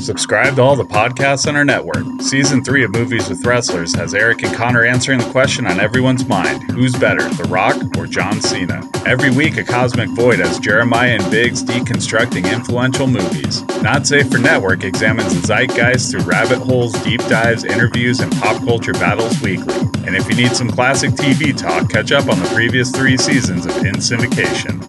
Subscribe to all the podcasts on our network. Season 3 of Movies with Wrestlers has Eric and Connor answering the question on everyone's mind who's better, The Rock or John Cena? Every week, a Cosmic Void has Jeremiah and Biggs deconstructing influential movies. Not Safe for Network examines zeitgeist through rabbit holes, deep dives, interviews, and pop culture battles weekly. And if you need some classic TV talk, catch up on the previous three seasons of In Syndication.